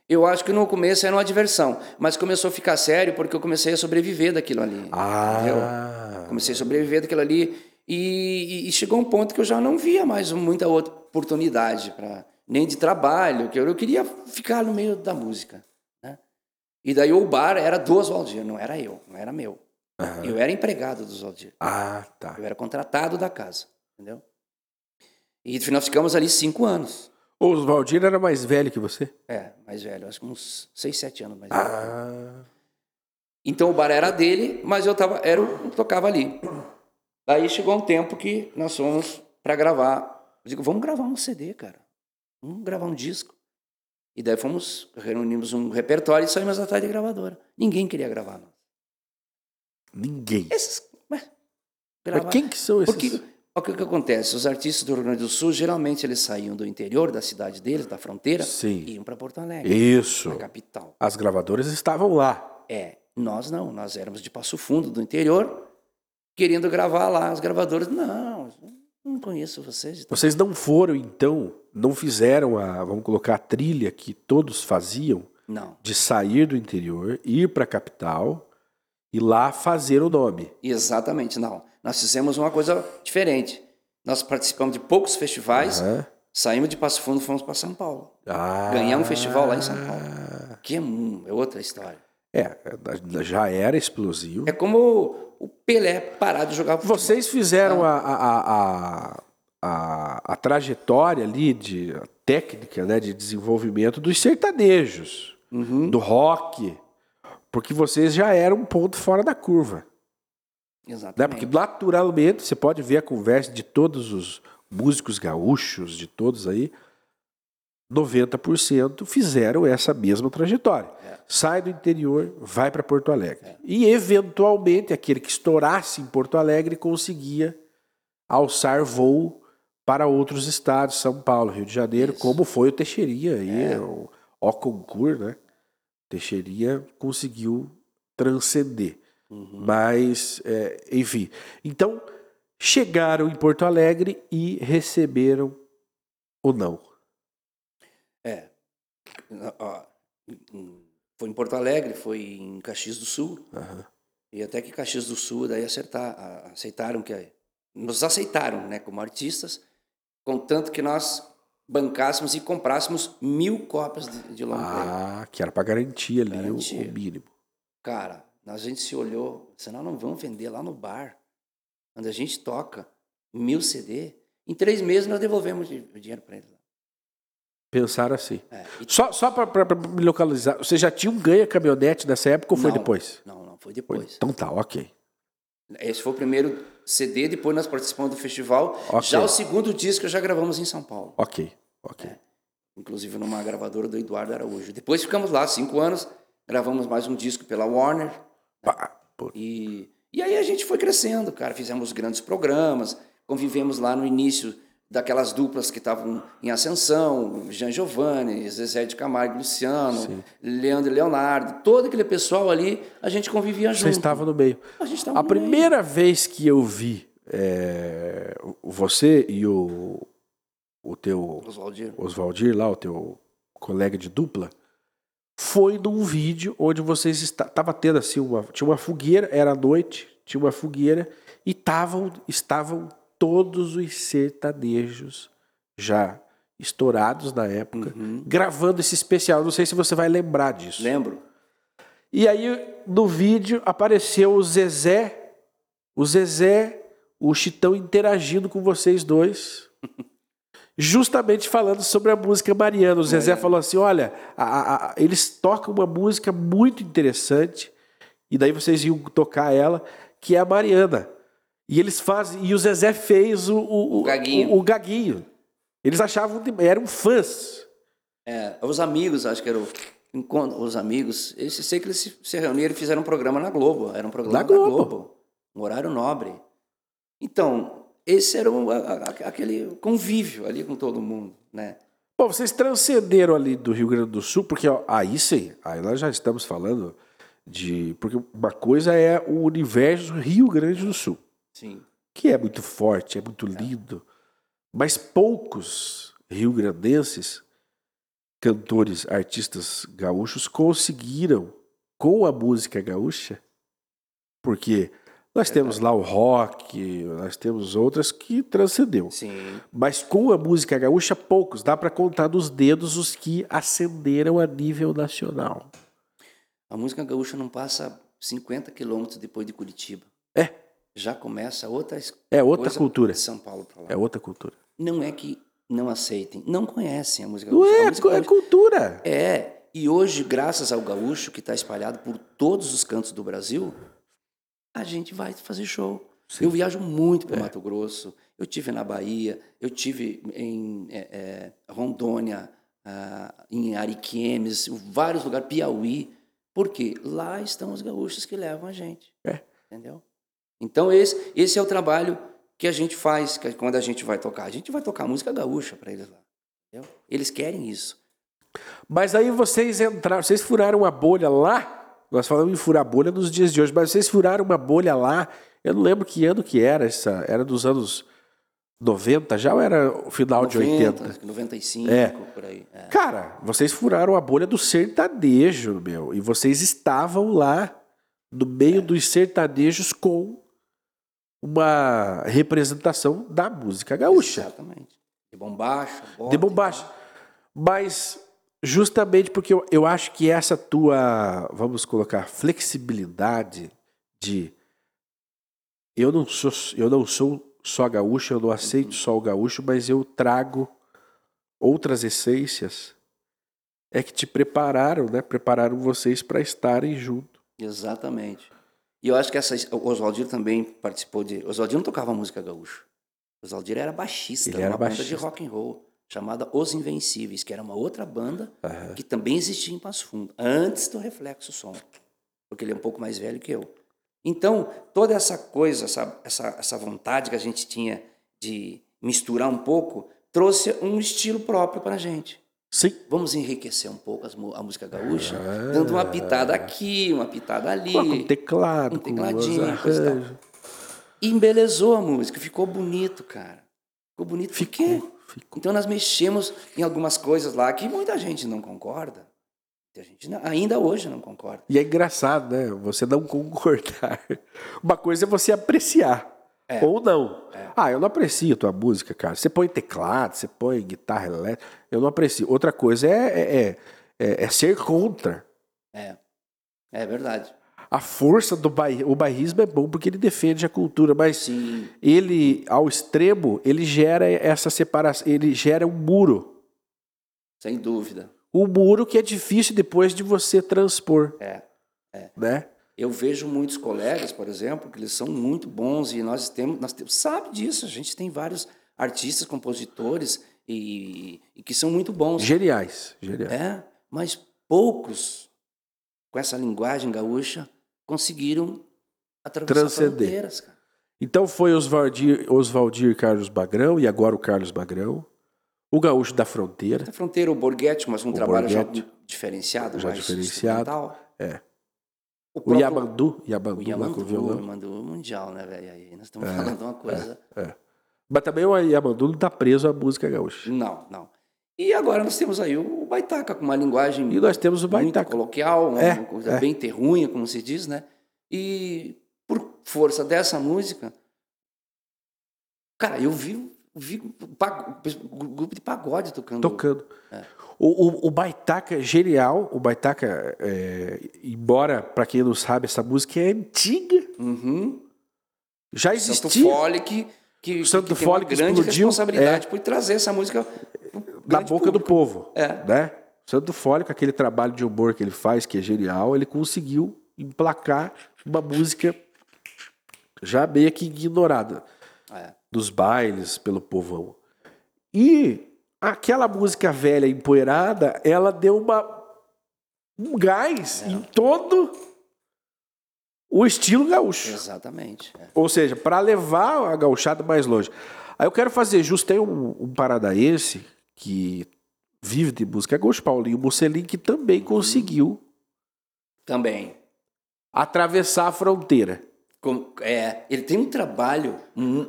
Eu acho que no começo era uma diversão, mas começou a ficar sério porque eu comecei a sobreviver daquilo ali. Ah. Entendeu? Comecei a sobreviver daquilo ali e, e, chegou um ponto que eu já não via mais muita outra oportunidade para nem de trabalho, que eu, eu queria ficar no meio da música. Né? E daí o bar era do Oswaldir, não era eu, não era meu. Uhum. Eu era empregado do Oswaldir. Ah, tá. Eu era contratado da casa, entendeu? E nós ficamos ali cinco anos. O Oswaldir era mais velho que você? É, mais velho, acho que uns seis, sete anos mais ah. velho. Então o bar era dele, mas eu, tava, era, eu tocava ali. Daí chegou um tempo que nós fomos para gravar. Eu digo, vamos gravar um CD, cara. Vamos gravar um disco. E daí fomos, reunimos um repertório e saímos atrás de gravadora. Ninguém queria gravar. Não. Ninguém. Esses, mas, mas quem que são esses? Porque, o que, que acontece? Os artistas do Rio Grande do Sul, geralmente eles saíam do interior da cidade deles, da fronteira, Sim. e iam para Porto Alegre. Isso. Na capital. As gravadoras estavam lá. É. Nós não. Nós éramos de Passo Fundo, do interior, querendo gravar lá. As gravadoras, não, não conheço vocês. Vocês não foram, então, não fizeram a, vamos colocar, a trilha que todos faziam? Não. De sair do interior, ir para a capital e lá fazer o nome. Exatamente, não. Nós fizemos uma coisa diferente. Nós participamos de poucos festivais, uhum. saímos de Passo Fundo e fomos para São Paulo. Ah. Ganhamos um festival lá em São Paulo. Que é, é outra história. É, já era explosivo. É como o Pelé parar de jogar futebol. Vocês fizeram ah. a, a, a, a, a trajetória ali de técnica, né, de desenvolvimento dos sertanejos, uhum. do rock, porque vocês já eram um ponto fora da curva. Exatamente. Né? Porque naturalmente você pode ver a conversa de todos os músicos gaúchos, de todos aí, 90% fizeram essa mesma trajetória. Sai do interior, vai para Porto Alegre. E, eventualmente, aquele que estourasse em Porto Alegre conseguia alçar voo para outros estados, São Paulo, Rio de Janeiro, Isso. como foi o Teixeirinha aí, é. o, o concurso, né? Teixeirinha conseguiu transcender. Uhum. Mas, é, enfim. Então, chegaram em Porto Alegre e receberam o não. É. Foi em Porto Alegre, foi em Caxias do Sul. Uhum. E até que Caxias do Sul daí acertar, aceitaram que nos aceitaram, né, como artistas, contanto que nós bancássemos e comprássemos mil cópias de, de long play. Ah, que era para garantir ali garantia. O, o, mínimo. Cara, a gente se olhou, senão não vamos vender lá no bar, onde a gente toca mil CD. Em três meses nós devolvemos o dinheiro para eles. Pensaram assim. É, e... Só, só para me localizar, você já tinha um ganha caminhonete nessa época ou foi não, depois? Não, não, foi depois. Então tá, ok. Esse foi o primeiro CD, depois nós participamos do festival. Okay. Já o segundo disco já gravamos em São Paulo. Ok, ok. É, inclusive numa gravadora do Eduardo Araújo. Depois ficamos lá cinco anos, gravamos mais um disco pela Warner. Pá, e, e aí a gente foi crescendo, cara. Fizemos grandes programas, convivemos lá no início daquelas duplas que estavam em ascensão, Jean Giovanni, Zezé de Camargo Luciano, Sim. Leandro e Leonardo, todo aquele pessoal ali, a gente convivia junto. Você estava no meio. A, gente estava a primeira meio. vez que eu vi é, você e o, o teu Oswaldir. Oswaldir lá, o teu colega de dupla, foi num vídeo onde vocês estavam tendo assim uma tinha uma fogueira, era noite, tinha uma fogueira e tavam, estavam todos os sertanejos já estourados na época, Uhum. gravando esse especial. Não sei se você vai lembrar disso. Lembro. E aí, no vídeo, apareceu o Zezé, o Zezé, o Chitão interagindo com vocês dois, (laughs) justamente falando sobre a música Mariana. O Zezé Mariana. falou assim: olha, a- a- eles tocam uma música muito interessante, e daí vocês iam tocar ela, que é a Mariana. E eles fazem. E o Zezé fez o, o, O gaguinho. o- o gaguinho. Eles achavam, eram fãs. É, os amigos, acho que eram os amigos. Eu sei que eles se, reuniram e fizeram um programa na Globo. Era um programa Na da Globo. Globo. Um horário nobre. Então, esse era o- a- a- aquele convívio ali com todo mundo, né? Bom, vocês transcenderam ali do Rio Grande do Sul, porque ó, aí sim, aí nós já estamos falando de. Porque uma coisa é o universo Rio Grande do Sul, Sim. que é muito forte, é muito lindo, mas poucos rio-grandenses, cantores, artistas gaúchos, conseguiram, com a música gaúcha, porque nós temos lá o rock, nós temos outras que transcendeu. Sim. Mas com a música gaúcha, poucos. Dá para contar nos dedos os que ascenderam a nível nacional. A música gaúcha não passa 50 quilômetros depois de Curitiba. É, Já começa outra é outra cultura. de São Paulo para lá. É outra cultura. Não é que não aceitem, não conhecem a música Não gaúcha. A é, música é gaúcha- cultura. É, e hoje, graças ao gaúcho que está espalhado por todos os cantos do Brasil, a gente vai fazer show. Eu viajo muito para Mato Grosso, eu tive na Bahia, eu tive em é, é, Rondônia, ah, em Ariquemes, em vários lugares, Piauí, porque lá estão os gaúchos que levam a gente. É. Entendeu? Então esse, esse é o trabalho que a gente faz que quando a gente vai tocar. A gente vai tocar música gaúcha para eles lá. entendeu? Eles querem isso. Mas aí vocês entraram, vocês furaram uma bolha lá. Nós falamos em furar bolha nos dias de hoje, mas vocês furaram uma bolha lá. Eu não lembro que ano que era essa. Era dos anos 90 já ou era o final de 80? 95, É. por aí. É. Cara, vocês furaram a bolha do sertanejo, meu. E vocês estavam lá no meio dos sertanejos com uma representação da música gaúcha. Exatamente. De bombacha, bota De bombacha. Mas justamente porque eu, eu acho que essa tua, vamos colocar, flexibilidade de eu não sou, eu não sou só gaúcho, eu não aceito só o gaúcho, mas eu trago outras essências é que te prepararam, né? Prepararam vocês para estarem junto. Exatamente. E eu acho que essa, o Oswaldir também participou de. O Oswaldir não tocava música gaúcha. O Oswaldir era baixista, Ele era uma banda baixista. de rock and roll chamada Os Invencíveis, que era uma outra banda que também existia em Passo Fundo, antes do Reflexo Som, porque ele é um pouco mais velho que eu. Então, toda essa coisa, essa, essa, essa vontade que a gente tinha de misturar um pouco, trouxe um estilo próprio para a gente. Sim. Vamos enriquecer um pouco a música gaúcha, dando uma pitada aqui, uma pitada ali. Coloca um teclado, um com tecladinho, os coisa e tal. E embelezou a música, ficou bonito, cara. Ficou bonito. Ficou, ficou. Então nós mexemos em algumas coisas lá que muita gente não concorda. Muita gente não- ainda hoje não concorda. E é engraçado, né? Você não concordar. Uma coisa é você apreciar. É. Ou não. Ah, eu não aprecio tua música, cara. Você põe teclado, você põe guitarra elétrica. Eu não aprecio. Outra coisa é, é, é, é- é ser contra. É. É verdade. A força do bairro. O bairrismo é bom porque ele defende a cultura, mas Sim. ele, ao extremo, ele gera essa separação. Ele gera um muro. Sem dúvida. Um muro que é difícil depois de você transpor. É. Né? Eu vejo muitos colegas, por exemplo, que eles são muito bons e nós temos, nós temos, sabe disso, a gente tem vários artistas, compositores e, e que são muito bons. Geniais. Geniais. É, mas poucos com essa linguagem gaúcha conseguiram atravessar Transcender. fronteiras, cara. Então foi Oswaldir, Oswaldir Carlos Bagrão e agora o Carlos Bagrão. O Gaúcho da Fronteira. Na fronteira, o Borghetti, mas um O trabalho Borghetti. já diferenciado, Já mais diferenciado, é. O, O próprio- Yamandu, o Yamandu lá com o violão. É, Yamandu mundial, né, velho? Aí nós estamos falando de uma coisa... Mas também o Yamandu não está preso à música gaúcha. Não, não. E agora nós temos aí o baitaca, com uma linguagem E nós temos o muito baitaca. coloquial, uma, É, uma coisa é. bem terrunha, como se diz, né? E por força dessa música, cara, eu vi, vi grupo de pagode tocando. tocando. É. O, o, o Baitaca é genial. O Baitaca, é, embora, para quem não sabe, essa música é antiga. Uhum. Já Santo existia Fole que, que, O Santo que tem Fole uma que grande explodiu, responsabilidade por trazer essa música na boca do público. povo. É. Né? O Santo Fole, com aquele trabalho de humor que ele faz, que é genial, ele conseguiu emplacar uma música já meio que ignorada É. dos bailes pelo povão. E aquela música velha empoeirada, ela deu uma um gás É. em todo o estilo gaúcho. Exatamente. é. Ou seja, para levar a gauchada mais longe. Aí eu quero fazer justo, tem um, um paranaense que vive de música gaúcha, Paulinho Mocelin, que também conseguiu Também. atravessar a fronteira. Com- é, ele tem um trabalho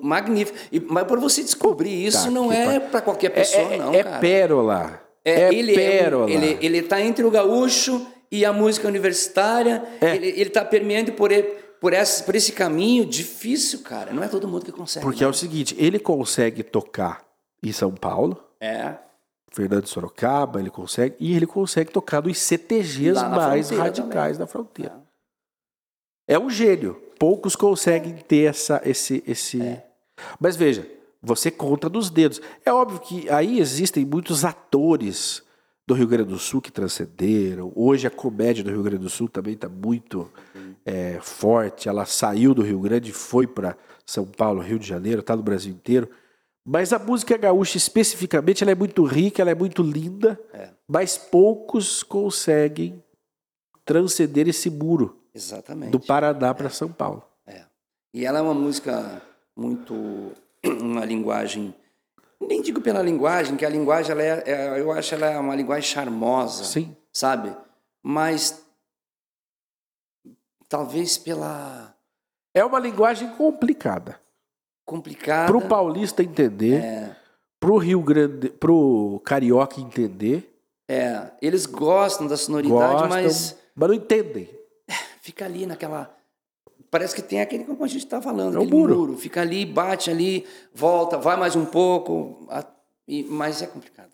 magnífico. E, mas para você descobrir isso, Tá não é pa- para qualquer É, pessoa, é- não, é cara. pérola. É, É, ele, é um- pérola. ele, ele tá entre o gaúcho e a música universitária. É. Ele, ele tá permeando por, por, esse, por esse caminho difícil, cara. Não é todo mundo que consegue. Porque é não. o seguinte, ele consegue tocar em São Paulo, É. Fernando Sorocaba, ele consegue, e ele consegue tocar nos CTGs mais radicais da fronteira. É um gênio. Poucos conseguem ter essa, esse, esse. É. Mas veja, você conta dos dedos. É óbvio que aí existem muitos atores do Rio Grande do Sul que transcenderam. Hoje a comédia do Rio Grande do Sul também está muito é, forte. Ela saiu do Rio Grande, foi para São Paulo, Rio de Janeiro, está no Brasil inteiro. Mas a música gaúcha especificamente, ela é muito rica, ela é muito linda, É. mas poucos conseguem transcender esse muro Exatamente. do Paraná para São Paulo. E ela é uma música muito. (clears throat) uma linguagem. Nem digo pela linguagem, que a linguagem, ela é, é- eu acho ela é uma linguagem charmosa, Sim. sabe? Mas. Talvez pela. É uma linguagem complicada. complicada. Para o paulista entender, É, para o Rio Grande, para o carioca entender, é, eles gostam da sonoridade, gostam, mas mas não entendem. Fica ali naquela. Parece que tem aquele como a gente está falando, É o aquele muro. Fica ali, bate ali, volta, vai mais um pouco, a- e- mas é complicado.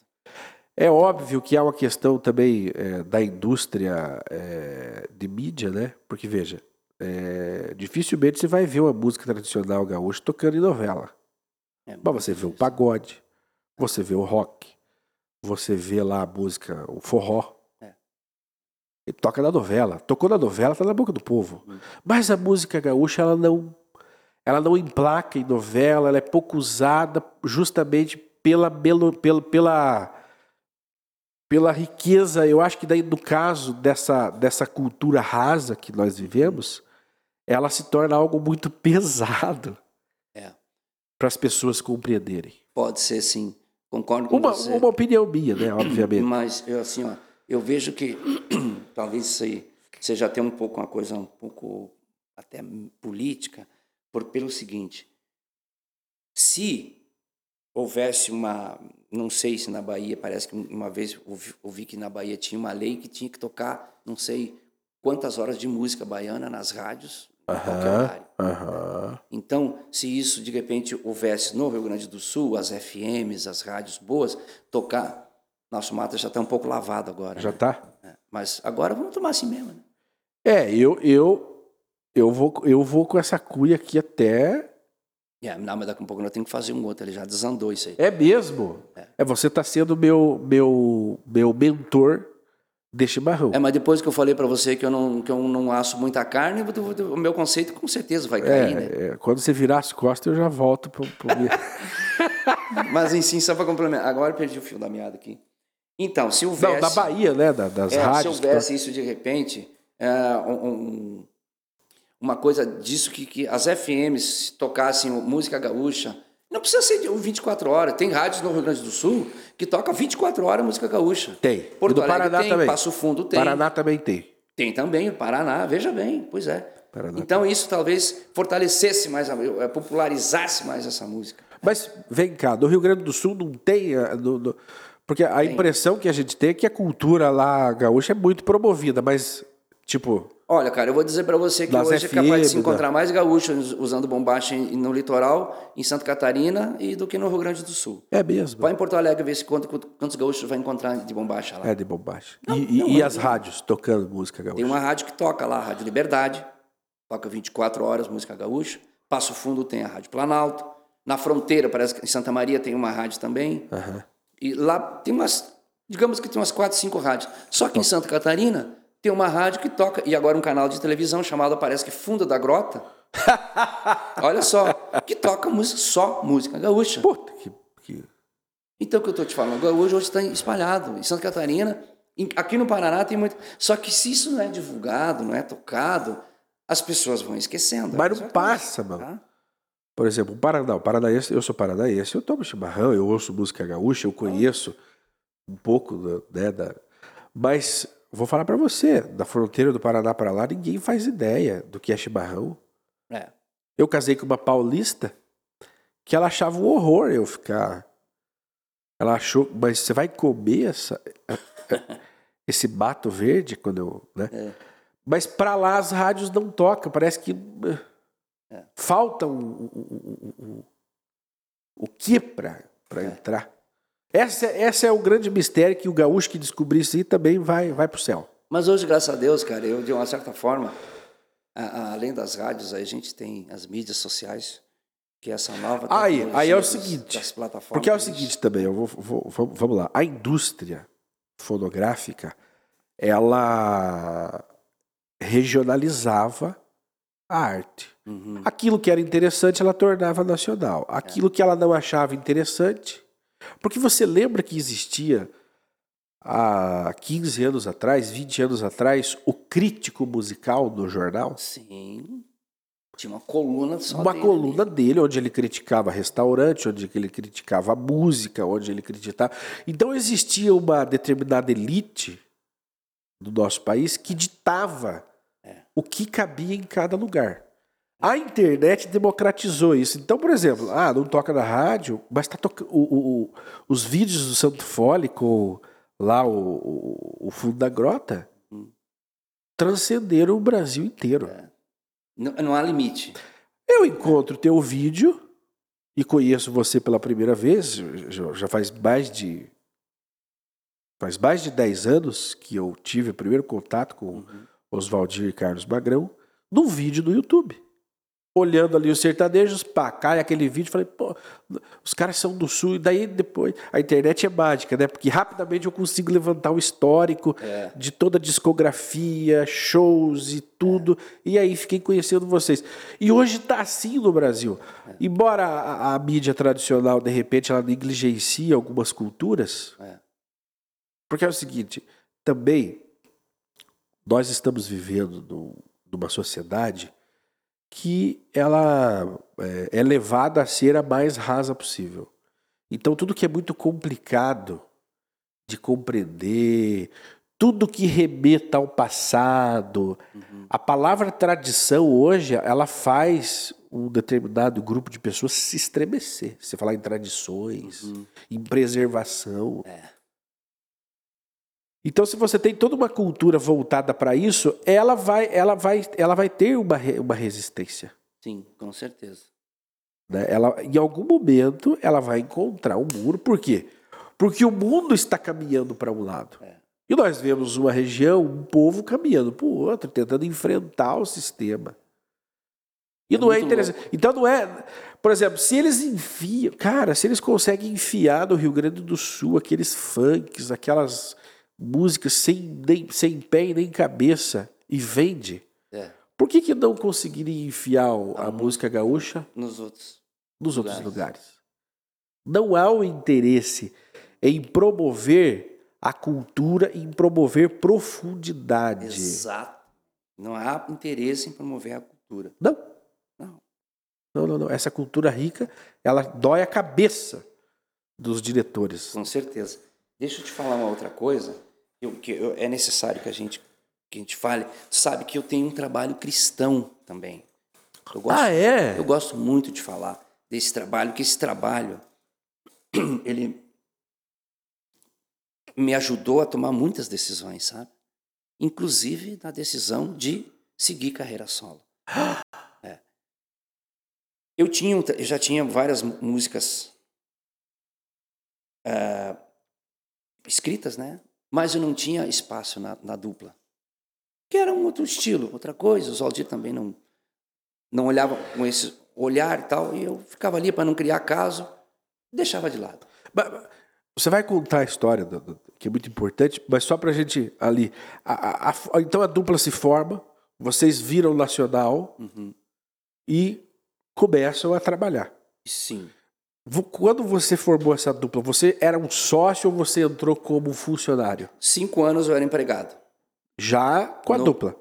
É óbvio que há uma questão também é, da indústria é, de mídia, né? Porque, veja, é, dificilmente você vai ver uma música tradicional gaúcha tocando em novela. É Mas você vê o pagode, você vê o rock, você vê lá a música, o forró. É. E toca na novela. Tocou na novela, tá na boca do povo. Mas a música gaúcha, ela não, ela não emplaca em novela, ela é pouco usada justamente pela, pela, pela, pela riqueza. Eu acho que daí, no caso dessa, dessa cultura rasa que nós vivemos, ela se torna algo muito (laughs) pesado É. para as pessoas compreenderem. Pode ser sim. Concordo com Uma, você. uma opinião minha, né? Obviamente. Mas eu assim, ó, eu vejo que (clears throat) talvez isso aí seja até um pouco uma coisa um pouco até política, por, pelo seguinte: se houvesse uma, não sei se na Bahia, parece que uma vez ouvi, ouvi que na Bahia tinha uma lei que tinha que tocar, não sei quantas horas de música baiana nas rádios, em qualquer horário. Então, se isso de repente houvesse no Rio Grande do Sul, as FMs, as rádios boas, tocar, nosso mata já está um pouco lavado agora. Já né? tá? É, Mas agora vamos tomar assim mesmo. Né? É, eu, eu, eu, vou, eu vou com essa cuia aqui até. É, não, mas daqui a um pouco nós temos que fazer um outro, ele já desandou isso aí. É mesmo? É, você tá sendo meu, meu, meu mentor de chimarrão. É, mas depois que eu falei para você que eu não, que eu não asso muita carne, o meu conceito com certeza vai cair, né? É, é, quando você virar as costas, eu já volto pro, pro (laughs) Mas em só para complementar. Agora eu perdi o fio da meada aqui. Então, se houvesse... Não, da Bahia, né? da- das É, rádios. se houvesse isso de repente, é, um- um- uma coisa disso que, que as FMs tocassem música gaúcha, não precisa ser de 24 horas. Tem rádios no Rio Grande do Sul que toca 24 horas música gaúcha. Tem. Porto e do Alegre Paraná tem, também. Passo Fundo tem. Paraná também tem. Tem também, o Paraná, veja bem, pois é. Paraná então isso talvez fortalecesse mais, eh, popularizasse mais essa música. Mas vem cá, no Rio Grande do Sul não tem. no- no- Porque a Tem. impressão que a gente tem é que a cultura lá gaúcha é muito promovida, mas, tipo, Olha, cara, eu vou dizer pra você que hoje é capaz de se encontrar mais gaúchos usando bombacha no litoral, em Santa Catarina e do que no Rio Grande do Sul. é mesmo. Vai em Porto Alegre ver se quanto, quantos gaúchos vai encontrar de bombacha lá. É de bobagem. E, e- e as rádios tocando música gaúcha? Tem uma rádio que toca lá, a Rádio Liberdade, toca 24 horas música gaúcha. Passo Fundo tem a Rádio Planalto. Na fronteira, parece que em Santa Maria tem uma rádio também. Aham. E lá tem umas, digamos que tem umas 4, 5 rádios. Só que em Santa Catarina tem uma rádio que toca, e agora um canal de televisão chamado, parece que Fundo da Grota. (laughs) Olha só, que toca música, só música gaúcha. Puta, que, que- Então, o que eu estou te falando, hoje hoje está espalhado. Em Santa Catarina, em- aqui no Paraná tem muito. Só que se isso não é divulgado, não é tocado, as pessoas vão esquecendo. Mas não que- passa, mano. Tá? Por exemplo, o Paraná, o paranaense, eu sou paranaense, eu tomo chimarrão, eu ouço música gaúcha, eu conheço um pouco da, né, da- Mas vou falar pra você, da fronteira do Paraná para lá, ninguém faz ideia do que é chimarrão. É. Eu casei com uma paulista que ela achava um horror eu ficar. Ela achou, mas você vai comer essa, (laughs) esse bato verde quando eu. Né? É. Mas pra lá as rádios não tocam, parece que É. falta o, o, o, o, o que pra É. entrar. Essa, essa é o grande mistério que o gaúcho que descobrir isso aí também vai, vai pro céu. Mas hoje, graças a Deus, cara, eu, de uma certa forma, a- a- além das rádios, a gente tem as mídias sociais, que é essa nova Aí, aí é o seguinte, das plataformas. Porque é o seguinte também, eu vou, vou- vamos lá. A indústria fonográfica, ela regionalizava a arte. Uhum. Aquilo que era interessante, ela tornava nacional. Aquilo que ela não achava interessante. Porque você lembra que existia há 15 anos atrás, 20 anos atrás, o crítico musical no jornal? Sim. Tinha uma coluna só uma dele coluna dele, onde ele criticava restaurante, onde ele criticava a música, onde ele criticava. Então existia uma determinada elite do nosso país que ditava É. o que cabia em cada lugar. A internet democratizou isso. Então, por exemplo, ah, não toca na rádio, mas tá tocando os vídeos do Santo Fole com lá o, o, o fundo da grota Hum. transcenderam o Brasil inteiro. Não, não há limite. Eu encontro teu vídeo e conheço você pela primeira vez, já, já faz mais de faz mais de 10 anos que eu tive o primeiro contato com Oswaldir e Carlos Magrão, num vídeo do YouTube. Olhando ali os sertanejos, pá, cai aquele vídeo, falei, pô, os caras são do sul, e daí depois, a internet é mágica, né? Porque rapidamente eu consigo levantar o histórico É. de toda a discografia, shows e tudo, e aí fiquei conhecendo vocês. E hoje tá assim no Brasil. Embora a, a mídia tradicional, de repente, ela negligencie algumas culturas, É. porque é o seguinte, também nós estamos vivendo num- numa sociedade que ela é, é levada a ser a mais rasa possível. Então tudo que é muito complicado de compreender, tudo que remeta ao passado, a palavra tradição hoje, ela faz um determinado grupo de pessoas se estremecer. Você falar em tradições, em preservação. Então, se você tem toda uma cultura voltada para isso, ela vai, ela vai, ela vai ter uma, uma resistência. Sim, com certeza. né? Ela, em algum momento, ela vai encontrar um muro. Por quê? Porque o mundo está caminhando para um lado. É. E nós vemos uma região, um povo caminhando para o outro, tentando enfrentar o sistema. E É não é interessante. Então não é. Por exemplo, se eles enfiam. Cara, se eles conseguem enfiar no Rio Grande do Sul aqueles funks, aquelas músicas sem, nem, sem pé e nem cabeça, e vende, É. por que, que não conseguiria enfiar o- a música gaúcha Nos outros. nos outros Lugares. lugares? Não há o interesse em promover a cultura, em promover profundidade. Exato. Não há interesse em promover a cultura. Não. Não. Não, não, não. Essa cultura rica, ela dói a cabeça dos diretores. Com certeza. Deixa eu te falar uma outra coisa que, eu- que eu- é necessário que a gente que a gente fale. Sabe que eu tenho um trabalho cristão também. Eu gosto, Ah, é? eu gosto muito de falar desse trabalho, que esse trabalho (clears throat) ele me ajudou a tomar muitas decisões, sabe? Inclusive na decisão de seguir carreira solo. (gasps) É. Eu, tinha, eu já tinha várias músicas é, escritas, né? Mas eu não tinha espaço na, na, dupla. Que era um outro estilo, outra coisa. O Zaldir também não, não olhava com esse olhar e tal. E eu ficava ali para não criar caso, deixava de lado. Você vai contar a história, que é muito importante, mas só para a gente ali. A, a, a, então a dupla se forma, vocês viram nacional uhum. e começam a trabalhar. Sim. Quando você formou essa dupla, você era um sócio ou você entrou como funcionário? Cinco anos eu era empregado. Já com a no, dupla?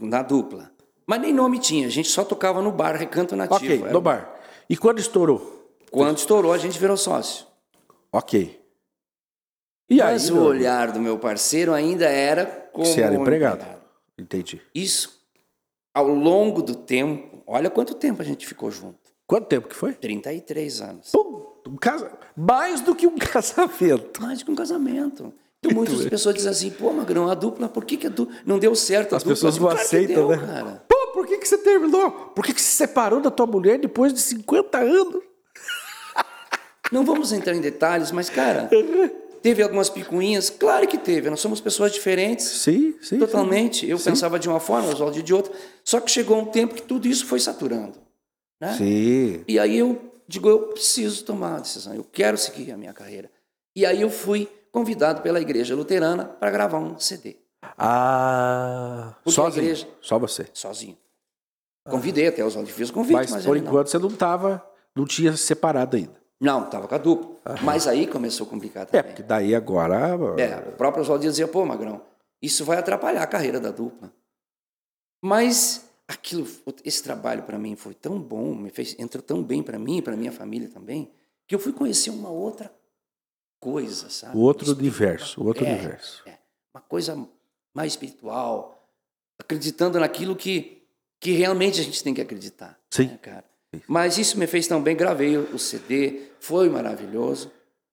Na dupla. Mas nem nome tinha, a gente só tocava no bar, Recanto Nativo. Ok, era... no bar. E quando estourou? Quando estourou, a gente virou sócio. Ok. E Mas aí, o olhar do meu parceiro ainda era como. Você era empregado. empregado. Entendi. Isso, ao longo do tempo, olha quanto tempo a gente ficou junto. Quanto tempo que foi? 33 anos. Pum, um casa... Mais do que um (laughs) casamento. Mais do que um casamento. Então, muitas pessoas dizem assim, pô, Magrão, a dupla, por que, que a dupla não deu certo? As pessoas não aceitam, deu, né? Cara. Pô, por que, que você terminou? Por que, que você separou da tua mulher depois de 50 anos? (laughs) Não vamos entrar em detalhes, mas, cara, teve algumas picuinhas? Claro que teve. Nós somos pessoas diferentes. Sim, sim. Totalmente. Sim. Eu sim. pensava de uma forma, o Oswaldo de outra. Só que chegou um tempo que tudo isso foi saturando. Né? Sim. E aí eu digo, eu preciso tomar uma decisão. Eu quero seguir a minha carreira. E aí eu fui convidado pela igreja luterana para gravar um CD. Ah, Porque sozinho? Igreja... Só você? Sozinho. Convidei até os fiz o convite, mas, mas por enquanto não. você não estava, não tinha separado ainda. Não, estava com a dupla. Mas aí começou a complicar é, também. É, porque daí agora. É, o próprio Oswaldo dizia, pô, Magrão, isso vai atrapalhar a carreira da dupla. Mas aquilo, esse trabalho para mim foi tão bom, me fez, entrou tão bem para mim e para minha família também, que eu fui conhecer uma outra coisa, sabe? O outro universo, o outro é, universo. É, uma coisa mais espiritual, acreditando naquilo que, que realmente a gente tem que acreditar. Sim. Né, cara? Mas isso me fez tão bem, gravei o CD, foi maravilhoso.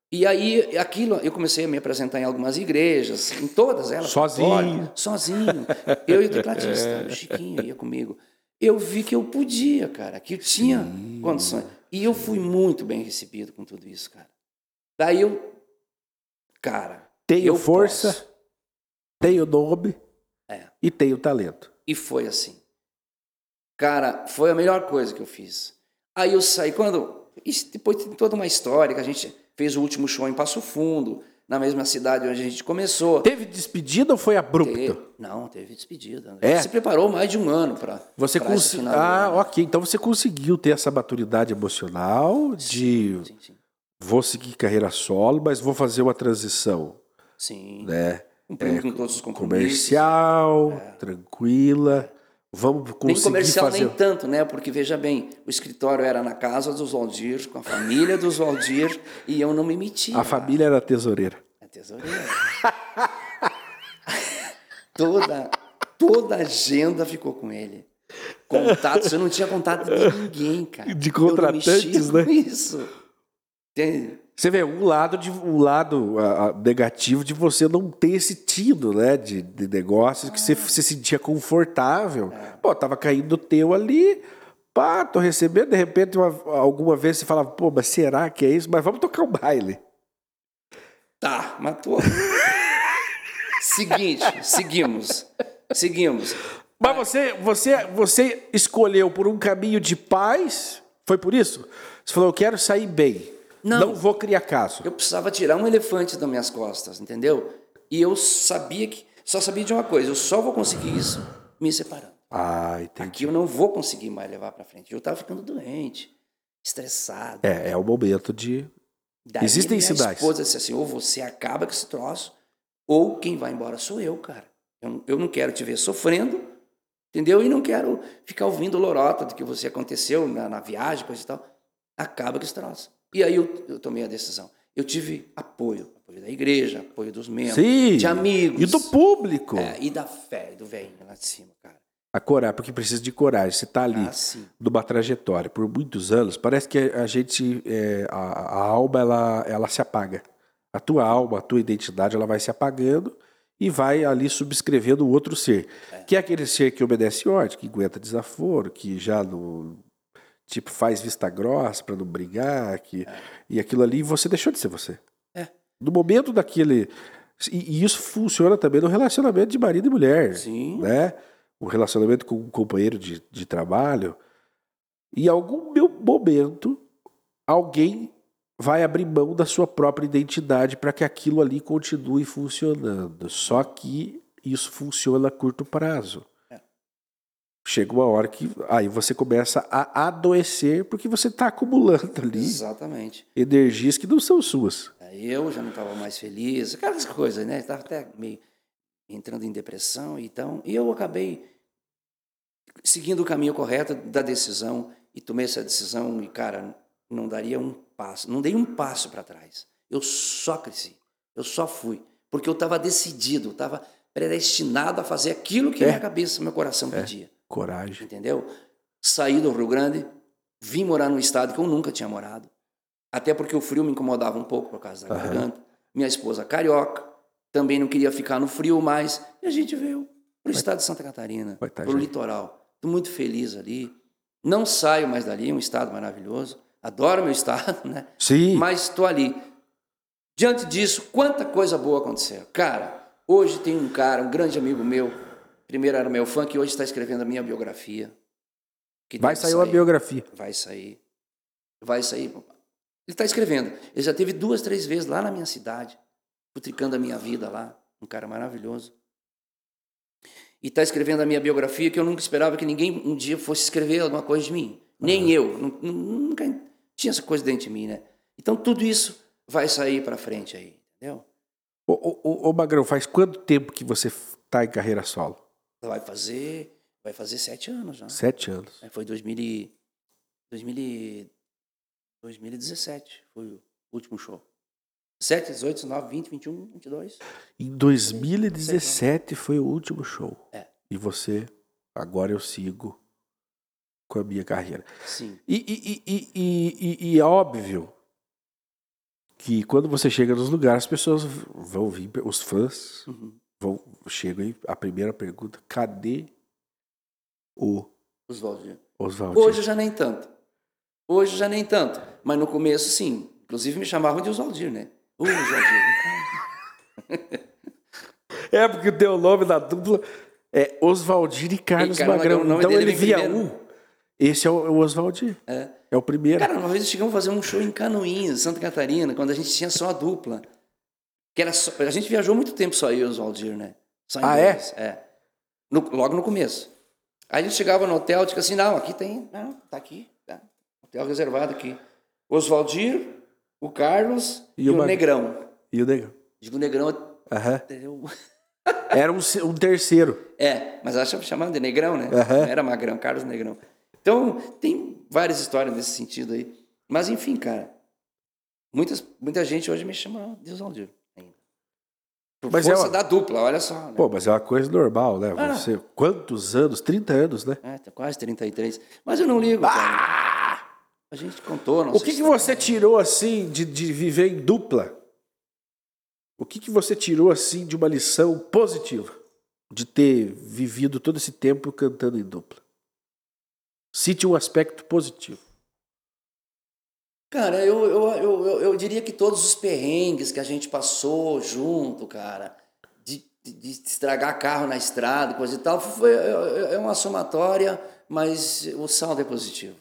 E aí, aquilo, eu comecei a me apresentar em algumas igrejas, em todas elas. Sozinho. sozinho. Eu e o tecladista, é. o Chiquinho ia comigo. Eu vi que eu podia, cara, que eu tinha Sim. condições. E eu fui muito bem recebido com tudo isso, cara. Daí eu, cara. Tenho força, posso. tenho nome é. e tenho talento. E foi assim. Cara, foi a melhor coisa que eu fiz. Aí eu saí, quando. Isso depois tem toda uma história que a gente fez o último show em Passo Fundo, na mesma cidade onde a gente começou. Teve despedida ou foi abrupto? Teve, não, teve despedida. É? Se preparou mais de um ano para. Você conseguiu. Ah, ok. Então você conseguiu ter essa maturidade emocional de. Sim, sim. Vou seguir carreira solo, mas vou fazer uma transição. Sim. Né? É, com todos os compromissos. Comercial, é. tranquila. Vamos conseguir nem comercial fazer... nem tanto, né? Porque veja bem, o escritório era na casa dos Valdir, com a família dos Valdir, e eu não me metia. A família era a tesoureira. A tesoureira. toda, toda a agenda ficou com ele. Contatos, eu não tinha contato de ninguém, cara. De contratantes, né? Isso. Entende? Você vê um lado de um lado a, a, negativo de você não ter esse tino, né, de, de negócios que você se sentia confortável. Pô, tava caindo o teu ali, pá, tô recebendo, de repente uma, alguma vez você falava, pô, mas será que é isso? Mas vamos tocar um baile. Tá, tô. (laughs) Seguinte, seguimos. Seguimos. Mas você, você, você escolheu por um caminho de paz? Foi por isso? Você falou, eu quero sair bem. Não, não vou criar caso. Eu precisava tirar um elefante das minhas costas, entendeu? E eu sabia que. Só sabia de uma coisa: eu só vou conseguir isso me separando. Ah, entendi. Aqui eu não vou conseguir mais levar para frente. Eu estava ficando doente, estressado. É, é o momento de. Daí Existem minha cidades. esposa disse assim: ou você acaba com esse troço, ou quem vai embora sou eu, cara. Eu, eu não quero te ver sofrendo, entendeu? E não quero ficar ouvindo lorota do que você aconteceu na, na viagem, coisa e tal. Acaba com esse troço. E aí eu, eu tomei a decisão. Eu tive apoio, apoio da igreja, apoio dos membros, Sim, de amigos. E do público. É, e da fé, do velho lá de cima, cara. A coragem, porque precisa de coragem. Você está ali ah, numa trajetória por muitos anos, parece que a gente, é, a, a, alma, ela, ela se apaga. A tua alma, a tua identidade, ela vai se apagando e vai ali subscrevendo o outro ser. É. Que é aquele ser que obedece ordem, que aguenta desaforo, que já não. Tipo, faz vista grossa para não brigar, que, é. e aquilo ali, você deixou de ser você. É. No momento daquele. E, e, isso funciona também no relacionamento de marido e mulher. Sim. Né? O relacionamento com um companheiro de, de trabalho. Em algum meu momento, alguém vai abrir mão da sua própria identidade para que aquilo ali continue funcionando. Só que isso funciona a curto prazo. É. Chega uma hora que aí você começa a adoecer porque você está acumulando (laughs) ali Exatamente. energias que não são suas. Eu já não estava mais feliz, aquelas coisas, né? Estava até meio entrando em depressão, então, e eu acabei seguindo o caminho correto da decisão e tomei essa decisão e cara, não daria um passo, não dei um passo para trás. Eu só cresci, eu só fui, porque eu estava decidido, estava predestinado a fazer aquilo que é. minha cabeça, meu coração é. Coragem. Entendeu? Saí do Rio Grande, vim morar num estado que eu nunca tinha morado. Até porque o frio me incomodava um pouco por causa da uhum. garganta. Minha esposa carioca, também não queria ficar no frio mais. E a gente veio para o estado de Santa Catarina, para o litoral. Estou muito feliz ali. Não saio mais dali, é um estado maravilhoso. Adoro meu (laughs) estado, né? Sim. Mas estou ali. Diante disso, quanta coisa boa aconteceu. Cara, hoje tem um cara, um grande amigo meu, primeiro era meu fã, que hoje está escrevendo a minha biografia. Vai sair uma biografia. Vai sair. Vai sair. Ele está escrevendo. Ele já teve duas, três vezes lá na minha cidade, putricando a minha vida lá. Um cara maravilhoso. E está escrevendo a minha biografia que eu nunca esperava que ninguém um dia fosse escrever alguma coisa de mim. Nem uhum. eu. Nunca tinha essa coisa dentro de mim, né? Então tudo isso vai sair para frente aí, entendeu? Ô, ô, ô, Magrão, faz quanto tempo que você está em carreira solo? Vai fazer, vai fazer sete anos já. Sete anos. É, foi 2000 e, 2000 2017, foi o último show. 7, 18, 19, 20, 21, 22. Em 2017 foi o último show. É. E você, agora eu sigo com a minha carreira. Sim. E, e, e, e, e, é óbvio que quando você chega nos lugares, as pessoas vão vir, os fãs uhum. Vão, chegam aí, a primeira pergunta, cadê o? Oswaldir? Hoje já nem tanto. Hoje já nem tanto. Mas no começo, sim. Inclusive me chamavam de Oswaldir, né? Oswaldir. é, porque o teu nome da dupla é Oswaldir e Carlos, e Carlos Magrão. Magrão. Então ele via um esse é o, o Oswaldir. É. É o primeiro. Cara, uma vez chegamos a fazer um show em Canoinhas, Santa Catarina, quando a gente tinha só a dupla. Que era só, a gente viajou muito tempo só eu e o Oswaldir, né? Só ah, dois. é? É. No, logo no começo. Aí a gente chegava no hotel, tipo assim, não, aqui tem, não, tá aqui, tá. Hotel reservado aqui. Oswaldir, o Carlos e, e o, Negrão. E o Negrão. Digo Negrão, uhum. (laughs) Era um, um, terceiro. É, mas ela chamava de Negrão, né? Uhum. Era Magrão, Carlos Negrão. Então, tem várias histórias nesse sentido aí. Mas, enfim, cara, muitas, muita gente hoje me chama de Oswaldir. Por mas é força é uma... da dupla, olha só. Né? Pô, mas é uma coisa normal, né? Ah. Você, quantos anos? 30 anos, né? É, tá quase 33. Mas eu não ligo, ah! A gente contou, O que, que você tirou, assim, de, de viver em dupla? O que, que você tirou, assim, de uma lição positiva? De ter vivido todo esse tempo cantando em dupla? Cite um aspecto positivo. Cara, eu, eu, eu, eu, diria que todos os perrengues que a gente passou junto, cara, de, de, estragar carro na estrada, coisa e tal, foi, é, é uma somatória, mas o saldo é positivo.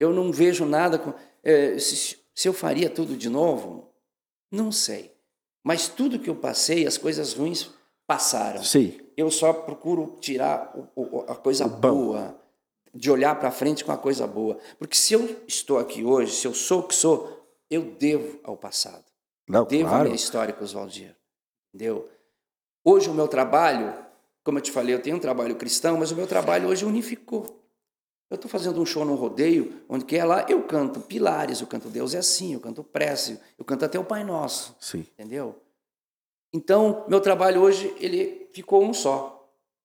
Eu não vejo nada. Com, é, se, se eu faria tudo de novo, não sei. Mas tudo que eu passei, as coisas ruins passaram. Sim. Eu só procuro tirar o, o, a coisa boa de olhar para frente com a coisa boa. Porque se eu estou aqui hoje, se eu sou o que sou, eu devo ao passado. Não, devo claro. à minha história com os Valdir. Entendeu? Hoje o meu trabalho, como eu te falei, eu tenho um trabalho cristão, mas o meu trabalho hoje unificou. Eu estou fazendo um show no rodeio, onde que é lá, eu canto pilares, eu canto Deus é assim, eu canto prece, eu canto até o Pai Nosso. Sim. Entendeu? Então, meu trabalho hoje, ele ficou um só.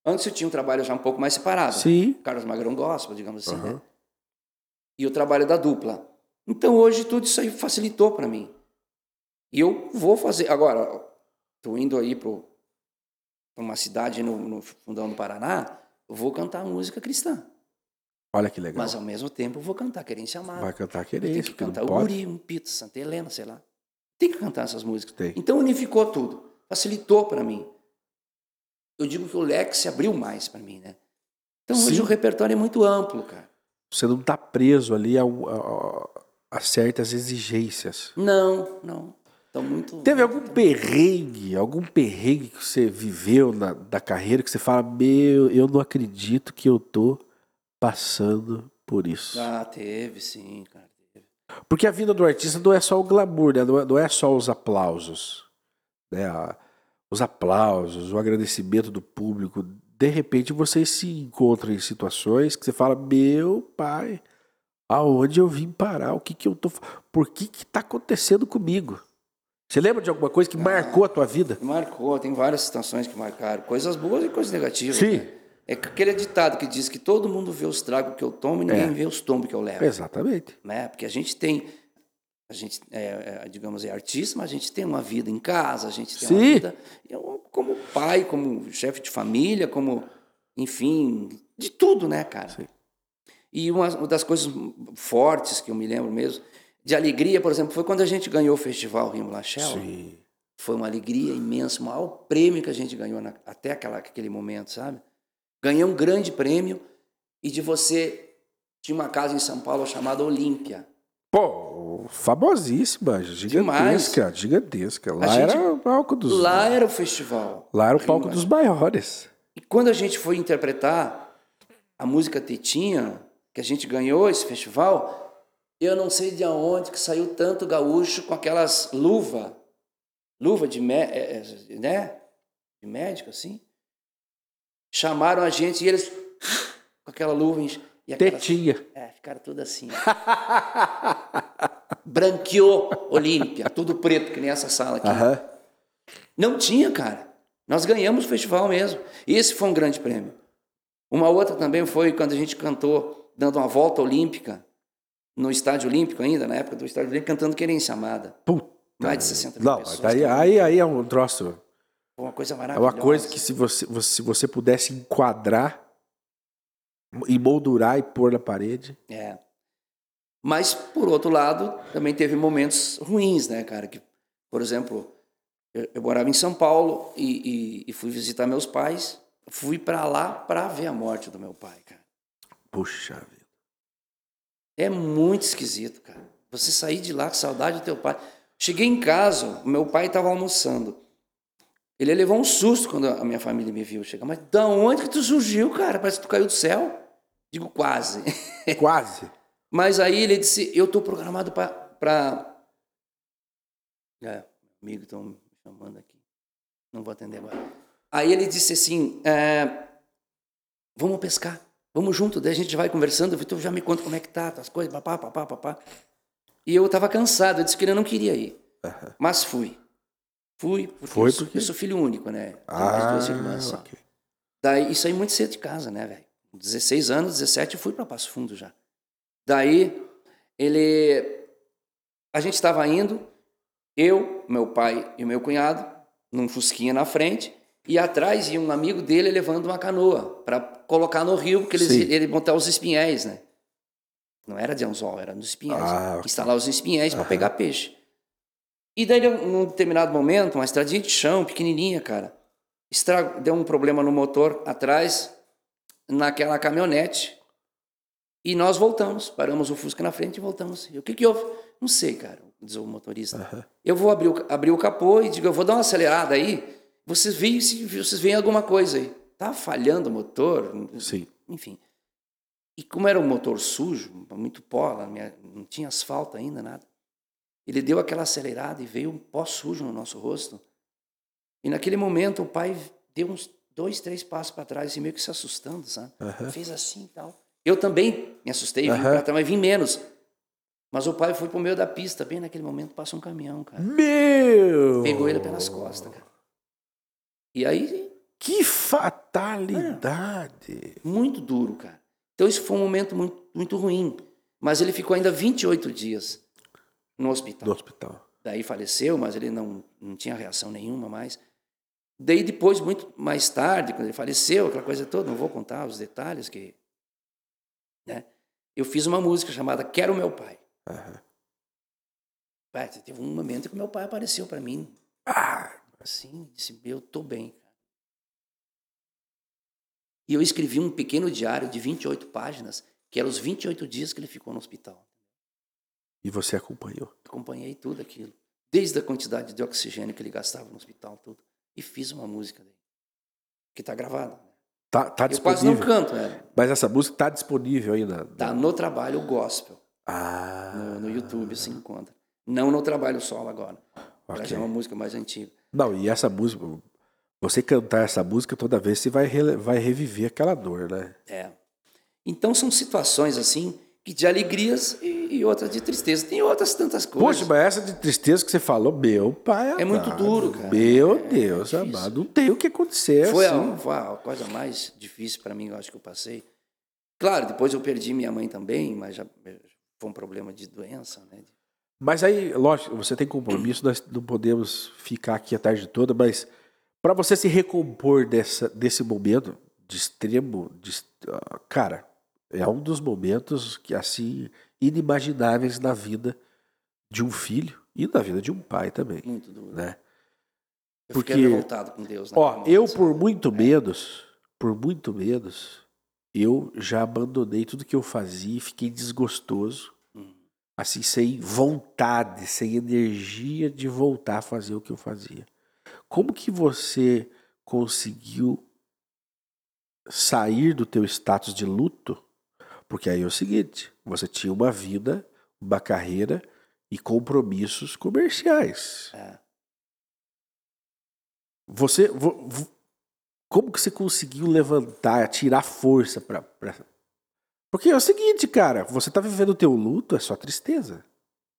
Antes eu tinha um trabalho já um pouco mais separado. Sim. Carlos Magrão gospel, digamos assim, uhum. né? E o trabalho da dupla. Então hoje tudo isso aí facilitou para mim. E eu vou fazer. Agora, estou indo aí para uma cidade no, no fundão do Paraná, vou cantar música cristã. Olha que legal. Mas ao mesmo tempo vou cantar Querência Amada. Vai cantar querência. tenho que cantar o. Guri, um Pito, Santa Helena, sei lá. Tem que cantar essas músicas. Tem. Então unificou tudo. Facilitou para mim. Eu digo que o leque se abriu mais para mim, né? Então hoje Sim. o repertório é muito amplo, cara. Você não está preso ali a, a- a certas exigências. Não, não. Então muito. Teve algum perrengue, algum perrengue que você viveu na, da carreira que você fala, meu, eu não acredito que eu tô passando por isso. Ah, teve, sim, cara. Teve. Porque a vida do artista não é só o glamour, né? não, é, não é só os aplausos. Né? A- os aplausos, o agradecimento do público. De repente você se encontra em situações que você fala, meu pai, aonde eu vim parar? O que que eu tô... Por que que tá acontecendo comigo? Você lembra de alguma coisa que marcou a tua vida? Marcou, tem várias situações que marcaram. Coisas boas e coisas negativas. Sim. né? É aquele ditado que diz que todo mundo vê os tragos que eu tomo e ninguém É. vê os tombos que eu levo. Exatamente. né? Porque a gente tem, a gente é, é, digamos, é artista, mas a gente tem uma vida em casa, a gente tem uma Sim. vida eu, como pai, como chefe de família, como, enfim, de tudo, né, cara? Sim. E uma, uma das coisas fortes que eu me lembro mesmo, de alegria, por exemplo, foi quando a gente ganhou o Festival Rio Lachel. Sim. Foi uma alegria imensa, o maior prêmio que a gente ganhou na- até aquela, aquele momento, sabe? Ganhei um grande prêmio e de você tinha uma casa em São Paulo chamada Olímpia. Pô, famosíssima, gigantesca, gigantesca. Lá gente- era o palco dos... Lá era o festival. Lá era o palco dos maiores. E quando a gente foi interpretar a música Tetinha, que a gente ganhou esse festival, eu não sei de onde que saiu tanto gaúcho com aquelas luva, luva de, é, é, né? de médico, assim. Chamaram a gente e eles (laughs) com aquela luva e aquelas, Tetinha. é, ficaram tudo assim. (laughs) Branqueou Olímpia, tudo preto, que nem essa sala aqui. Aham. Não tinha, cara. Nós ganhamos o festival mesmo. E esse foi um grande prêmio. Uma outra também foi quando a gente cantou, dando uma volta olímpica, no Estádio Olímpico ainda, na época do Estádio Olímpico, cantando Querência Amada. Puta. Mais de 60 mil Não, pessoas. daí, aí, aí é um troço. Foi uma coisa É maravilhosa. uma coisa que se você, você- se você pudesse enquadrar e moldurar e pôr na parede. É. Mas, por outro lado, também teve momentos ruins, né, cara? Que, por exemplo, eu, eu morava em São Paulo e, e- e fui visitar meus pais. Fui para lá para ver a morte do meu pai, cara. Puxa vida. É muito esquisito, cara. Você sair de lá com saudade do teu pai. Cheguei em casa, meu pai estava almoçando. Ele levou um susto quando a minha família me viu chegar. Mas da onde que tu surgiu, cara? Parece que tu caiu do céu. Digo, quase. (laughs) Quase. Mas aí ele disse, eu estou programado para... É, amigo, estão me chamando aqui. Não vou atender agora. Aí ele disse assim, é, vamos pescar, vamos junto, daí a gente vai conversando, tu já me conta como é que tá, as coisas, papá, papá, papá. E eu estava cansado, eu disse que ele não queria ir. Mas fui. Fui, porque, Foi eu, sou, porque- eu sou filho único, né? Tenho Ah, duas irmãs só. ok. Daí, isso aí muito cedo de casa, né, velho? 16 anos, 17, eu fui para Passo Fundo já. Daí, ele... A gente estava indo, eu, meu pai e meu cunhado, num fusquinha na frente, e atrás ia um amigo dele levando uma canoa para colocar no rio, porque eles, Sim. ele botar os espinhéis, né? Não era de anzol, era nos espinhéis. Ah. Instalar os espinhéis para pegar peixe. E daí, num determinado momento, uma estradinha de chão, pequenininha, cara, estra- deu um problema no motor atrás, naquela caminhonete. E nós voltamos, paramos o Fusca na frente e voltamos. E o que que houve? Não sei, cara, diz o motorista. Aham. Eu vou abrir o, abrir o capô e digo, eu vou dar uma acelerada aí, vocês veem se vocês veem alguma coisa aí. Tá falhando o motor, Sim. enfim. E como era um motor sujo, muito pó, não tinha asfalto ainda, nada. Ele deu aquela acelerada e veio um pó sujo no nosso rosto. E naquele momento o pai deu uns dois, três passos para trás, e meio que se assustando, sabe? Aham. Fez assim e tal. Eu também me assustei, vim Aham. para trás, mas vim menos. Mas o pai foi pro meio da pista, bem naquele momento passou um caminhão, cara. Meu! Pegou ele pelas costas, cara. E aí, Que fatalidade! muito duro, cara. Então isso foi um momento muito, muito ruim. Mas ele ficou ainda 28 dias no hospital. No hospital. Daí faleceu, mas ele não, não tinha reação nenhuma mais. Daí depois, muito mais tarde, quando ele faleceu, aquela coisa toda, não vou contar os detalhes que... Né? Eu fiz uma música chamada Quero Meu Pai. Aham. Pai, teve um momento que meu pai apareceu para mim, Ah, assim, disse, eu tô bem. cara." E eu escrevi um pequeno diário de 28 páginas, que eram os 28 dias que ele ficou no hospital. e você acompanhou. Acompanhei tudo aquilo, desde a quantidade de oxigênio que ele gastava no hospital, tudo. E fiz uma música dele, que está gravada. Tá, tá Eu quase não disponível. canto, né? Mas essa música tá disponível aí na. Tá no trabalho gospel, Ah. no, no YouTube se encontra. Não no trabalho solo agora. Agora Ok. já é uma música mais antiga. Não, e essa música. Você cantar essa música toda vez, você vai, vai reviver aquela dor, né? É. Então são situações assim que de alegrias e, e outras de tristeza. Tem outras tantas coisas. Poxa, mas essa de tristeza que você falou, meu pai. É muito amado, duro, cara. Meu É- é Deus, difícil. amado. Não tem o que acontecer. foi, assim. a, foi a coisa mais difícil para mim, eu acho que eu passei. Claro, depois eu perdi minha mãe também, mas já foi um problema de doença, né? Mas aí, lógico, você tem compromisso, nós não podemos ficar aqui a tarde toda, mas para você se recompor dessa, desse momento de extremo. de ah, cara, é um dos momentos que, assim, inimagináveis na vida de um filho e na vida de um pai também, Muito duro. né? Eu Porque- revoltado com Deus. Ó, eu por muito menos, por muito menos, eu já abandonei tudo que eu fazia e fiquei desgostoso, Hum. assim, sem vontade, sem energia de voltar a fazer o que eu fazia. Como que você conseguiu sair do teu status de luto? Porque aí é o seguinte, você tinha uma vida, uma carreira e compromissos comerciais. É. Você, vo- vo- como que você conseguiu levantar, tirar força para Porque é o seguinte, cara, você tá vivendo o teu luto, é só tristeza.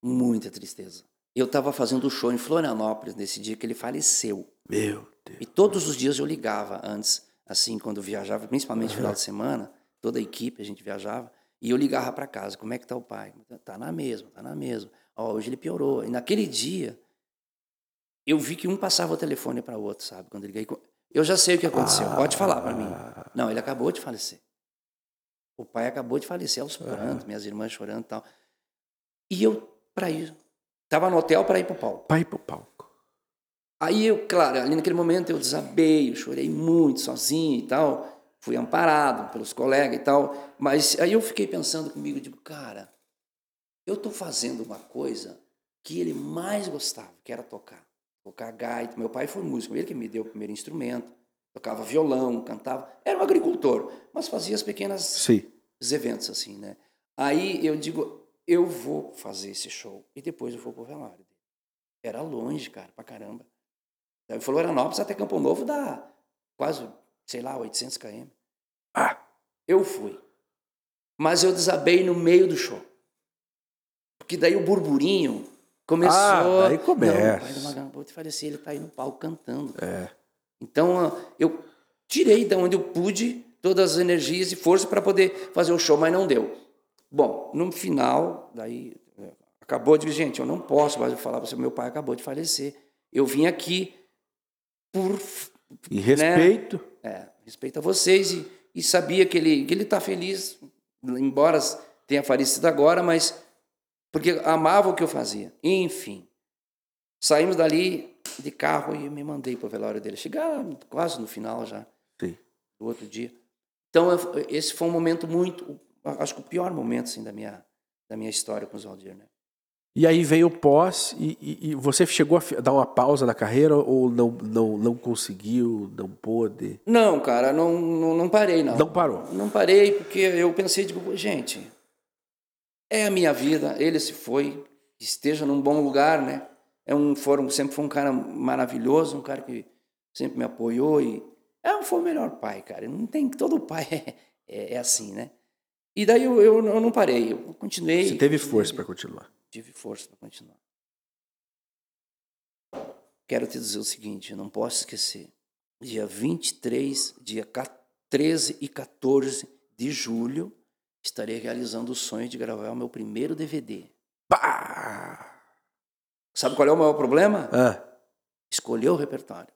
Muita tristeza. Eu estava fazendo show em Florianópolis nesse dia que ele faleceu. Meu Deus. E todos os dias eu ligava antes, assim, quando viajava, principalmente no final de semana, toda a equipe a gente viajava, e eu ligava para casa, como é que tá o pai? Tá na mesma, tá na mesma. Ó, hoje ele piorou. E naquele dia, eu vi que um passava o telefone para o outro, sabe? Quando eu liguei, eu já sei o que aconteceu. Pode falar para mim. Não, ele acabou de falecer. O pai acabou de falecer aos prantos, minhas irmãs chorando e tal. E eu, para ir, tava no hotel para ir pro palco. Pai pro palco. Aí eu, claro, ali naquele momento eu desabei, eu chorei muito sozinho e tal. Fui amparado pelos colegas e tal. Mas aí eu fiquei pensando comigo, digo, cara, eu tô fazendo uma coisa que ele mais gostava, que era tocar. Tocar gaita. Meu pai foi músico, ele que me deu o primeiro instrumento. Tocava violão, cantava. Era um agricultor, mas fazia as pequenas Sim. os eventos assim, né? Aí eu digo, eu vou fazer esse show e depois eu vou pro velório. Era longe, cara, pra caramba. Daí Florianópolis até Campo Novo dá quase, sei lá, 800 km. Ah, Eu fui. Mas eu desabei no meio do show. Porque daí o burburinho começou. Ah, daí começa. Não, o pai do acabou de falecer, ele tá aí no palco cantando. é. Então ah, eu tirei da onde eu pude todas as energias e força para poder fazer o show, mas não deu. Bom, no final, daí eh, acabou de gente, eu não posso mais falar para você, meu pai acabou de falecer. Eu vim aqui por E respeito. É, respeito a vocês e, e sabia que ele que ele está feliz, embora tenha falecido agora, mas porque amava o que eu fazia. Enfim, saímos dali de carro e me mandei para o velório dele. Chegar quase no final já Sim. do outro dia. Então eu- esse foi um momento muito, acho que o pior momento assim da minha da minha história com os Aldir, né? E aí veio o pós e, e- e você chegou a dar uma pausa na carreira ou não, não, não conseguiu, não pôde? Não, cara, não, não, não parei, não. Não parou. Não parei, porque eu pensei, digo, gente, é a minha vida, ele se foi, esteja num bom lugar, né? É um, foram, sempre foi um cara maravilhoso, um cara que sempre me apoiou e é, foi o melhor pai, cara. Não tem, todo pai (laughs) é, é, é assim, né? E daí eu, eu, eu não parei, eu continuei. Você teve continuei. força para continuar. Tive força para continuar. Quero te dizer o seguinte, não posso esquecer. Dia 23, dia 13 e 14 de julho, estarei realizando o sonho de gravar o meu primeiro DVD. Pá! Sabe qual é o maior problema? Ah. Escolher o repertório.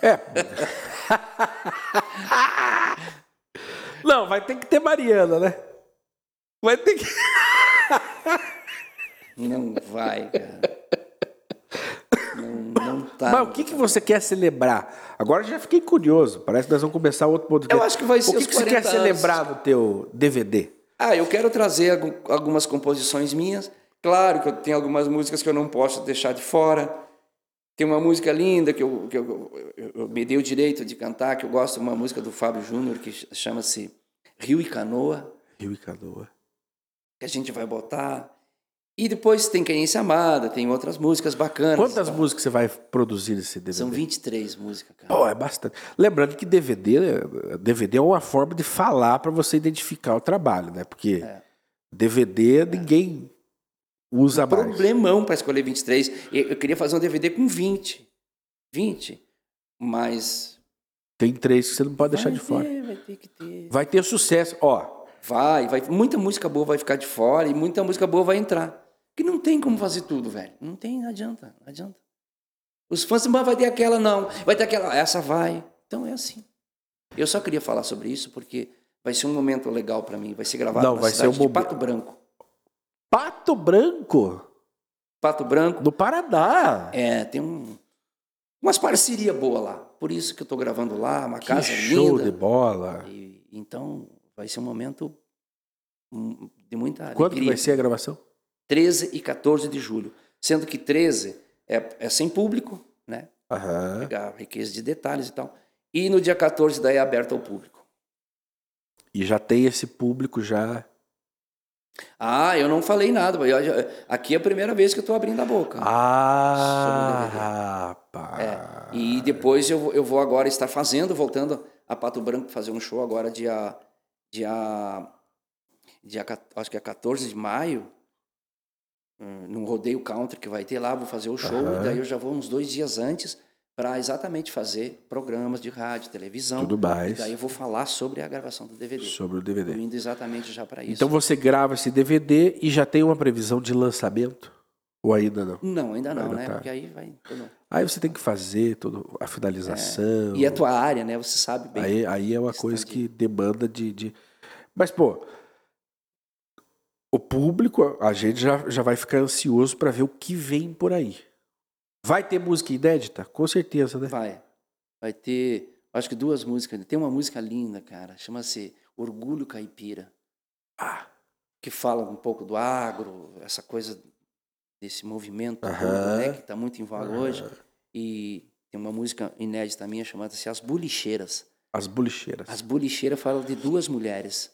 É. (laughs) Não, vai ter que ter Mariana, né? Vai ter que. (laughs) Não vai, cara. Não, não tá. Mas o que, que você quer celebrar? Agora já fiquei curioso. Parece que nós vamos começar outro podcast. Eu acho que vai ser O que, que você quer 40 anos. celebrar no teu DVD? Ah, eu quero trazer algu- algumas composições minhas. Claro que eu tenho algumas músicas que eu não posso deixar de fora. Tem uma música linda que eu, que eu, eu- eu me dei o direito de cantar, que eu gosto, uma música do Fábio Júnior, que ch- chama-se Rio e Canoa, Rio e Canoa. que a gente vai botar. E depois tem Querência Amada, tem outras músicas bacanas. Quantas tal. músicas você vai produzir nesse DVD? São 23 músicas, cara. Pô, é bastante. Lembrando que DVD, DVD é uma forma de falar para você identificar o trabalho, né? Porque É. DVD ninguém usa mais. Problemão para escolher 23. Eu, eu queria fazer um DVD com 20. 20. Mas. Tem três que você não pode deixar vai de fora. ter, Vai ter que ter. Vai ter sucesso. Ó, Vai, vai. Muita música boa vai ficar de fora e muita música boa vai entrar. Que não tem como fazer tudo, velho. Não tem, não adianta, não adianta. Os fãs, mas vai ter aquela, não. Vai ter aquela, essa vai. Então é assim. Eu só queria falar sobre isso porque vai ser um momento legal para mim. Vai ser gravado Não, na vai ser um de Pato Branco. Pato Branco, Pato Branco no Paraná. é, tem um, umas parceria boa lá. Por isso que eu tô gravando lá, uma que casa show linda. de bola. E, então vai ser um momento de muita Quando alegria. vai ser a gravação? 13 e 14 de julho. Sendo que 13 é, é sem público, né? Aham. Pegar riqueza de detalhes e tal. E no dia 14 daí é aberto ao público. E já tem esse público já. Ah, eu não falei nada. eu Aqui é a primeira vez que eu estou abrindo a boca. Ah, rapaz. É, e depois eu, vou- eu vou agora estar fazendo, voltando a Pato Branco, fazer um show agora dia. dia, dia acho que é 14 de maio, num rodeio country que vai ter lá, vou fazer o show, Aham. e daí eu já vou uns dois dias antes para exatamente fazer programas de rádio, televisão. Tudo mais. E daí eu vou falar sobre a gravação do DVD. Sobre o DVD. indo exatamente já para isso. Então você grava esse DVD e já tem uma previsão de lançamento? Ou ainda não? Não, ainda não, Ainda né? tá. Porque aí vai. tudo- Aí você tem que fazer toda a finalização. E é a tua área, né? Você sabe bem. Aí, aí é uma coisa de- que demanda de, de- Mas, pô, o público, a gente já, já vai ficar ansioso para ver o que vem por aí. Vai ter música inédita? Com certeza, né? Vai. Vai ter, acho que duas músicas. Tem uma música linda, cara, chama-se Orgulho Caipira. Ah, Que fala um pouco do agro, essa coisa desse movimento todo, Aham. né, que está muito em voga Aham. hoje. E tem uma música inédita minha chamada-se As Bulicheiras. as bolicheiras. As Bulicheiras falam de duas mulheres.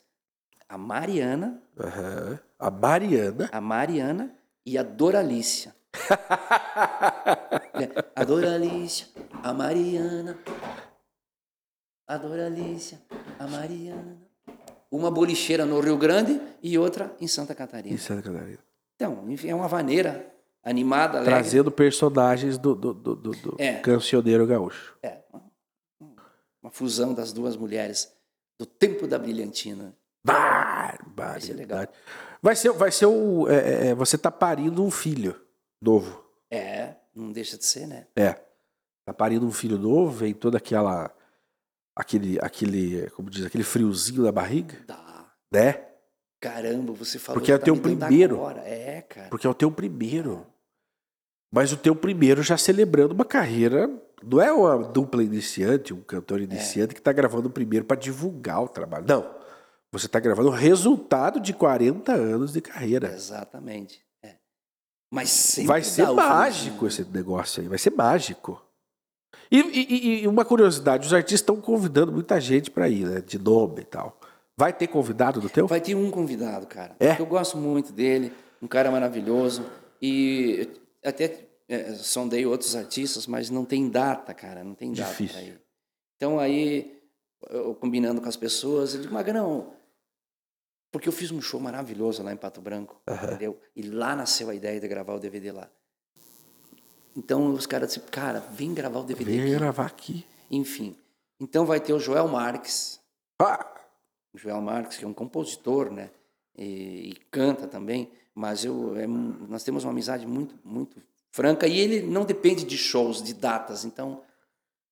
A Mariana, Aham. A Mariana. a Mariana e a Doralícia. (laughs) A Doralícia, a Mariana. A Doralícia, a Mariana. Uma bolicheira no Rio Grande e outra em Santa Catarina. Em Santa Catarina. Então, enfim, é uma vaneira animada, alegre. Trazendo personagens do, do, do, do- do É. cancioneiro gaúcho. É, uma, uma fusão das duas mulheres do tempo da brilhantina. Barbaridade. legal. Vai ser, vai ser o. é, é, você tá parindo um filho novo. É, não deixa de ser, né? É. Tá parindo um filho novo, vem toda aquela. Aquele, aquele, como diz, aquele friozinho na barriga, Dá. né? Caramba, você falou Porque é que tá teu primeiro. agora. É, cara. Porque é o teu primeiro. Mas o teu primeiro já celebrando uma carreira. Não é uma dupla iniciante, um cantor iniciante que tá gravando o primeiro para divulgar o trabalho. Não. Você tá gravando o resultado de 40 anos de carreira. Exatamente. É. Mas sempre Vai ser mágico esse negócio aí, vai ser mágico. E, e- e uma curiosidade, os artistas estão convidando muita gente para ir, né? De nome e tal. Vai ter convidado do teu? Vai ter um convidado, cara. É? porque Eu gosto muito dele, um cara maravilhoso. E até é, sondei outros artistas, mas não tem data, cara. Não tem data Difícil. pra ir. Então aí, eu combinando com as pessoas, eu digo, Magrão, porque eu fiz um show maravilhoso lá em Pato Branco, entendeu? E lá nasceu a ideia de gravar o DVD lá. Então os caras disseram, cara, vem gravar o DVD Vem aqui. gravar aqui. Enfim. Então vai ter o Joel Marques, Ah, o Joel Marques, que é um compositor, né? E, e canta também, mas eu, é nós temos uma amizade muito, muito franca e ele não depende de shows, de datas. Então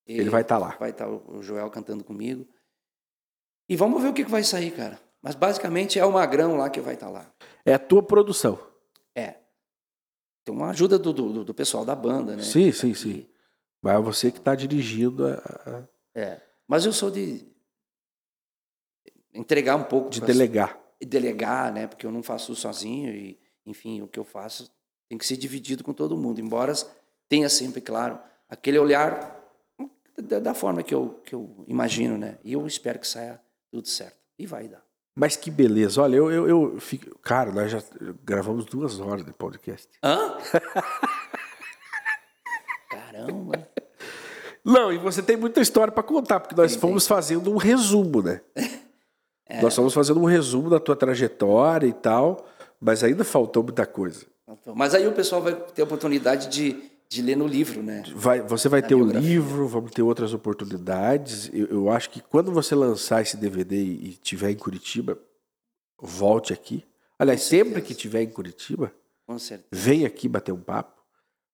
Ele vai estar lá. Vai estar o o Joel cantando comigo. E vamos ver o que que vai sair, cara. Mas basicamente é o Magrão lá que vai estar lá. É a tua produção. É. Tem uma ajuda do, do, do pessoal da banda, né? Sim, sim, sim. Mas é você que está dirigindo, a- É. Mas eu sou de entregar um pouco de delegar. e delegar, né? Porque eu não faço sozinho e, enfim, o que eu faço tem que ser dividido com todo mundo, embora tenha sempre, claro, aquele olhar da, da forma que eu, que eu imagino, né? E eu espero que saia tudo certo. E vai dar. Mas que beleza. Olha, eu, eu, eu fico. Cara, nós já gravamos duas horas de podcast. Hã? (laughs) Caramba. Não, e você tem muita história para contar, porque nós Tem, fomos fazendo um resumo, né? (laughs) É. Nós fomos fazendo um resumo da tua trajetória e tal, mas ainda faltou muita coisa. Mas aí o pessoal vai ter a oportunidade de, de ler no livro, né? Vai, você vai Na ter o biografia. livro, vamos ter outras oportunidades. Eu, eu acho que quando você lançar esse DVD e tiver em Curitiba, volte aqui. Aliás, sempre que tiver em Curitiba, vem aqui bater um papo,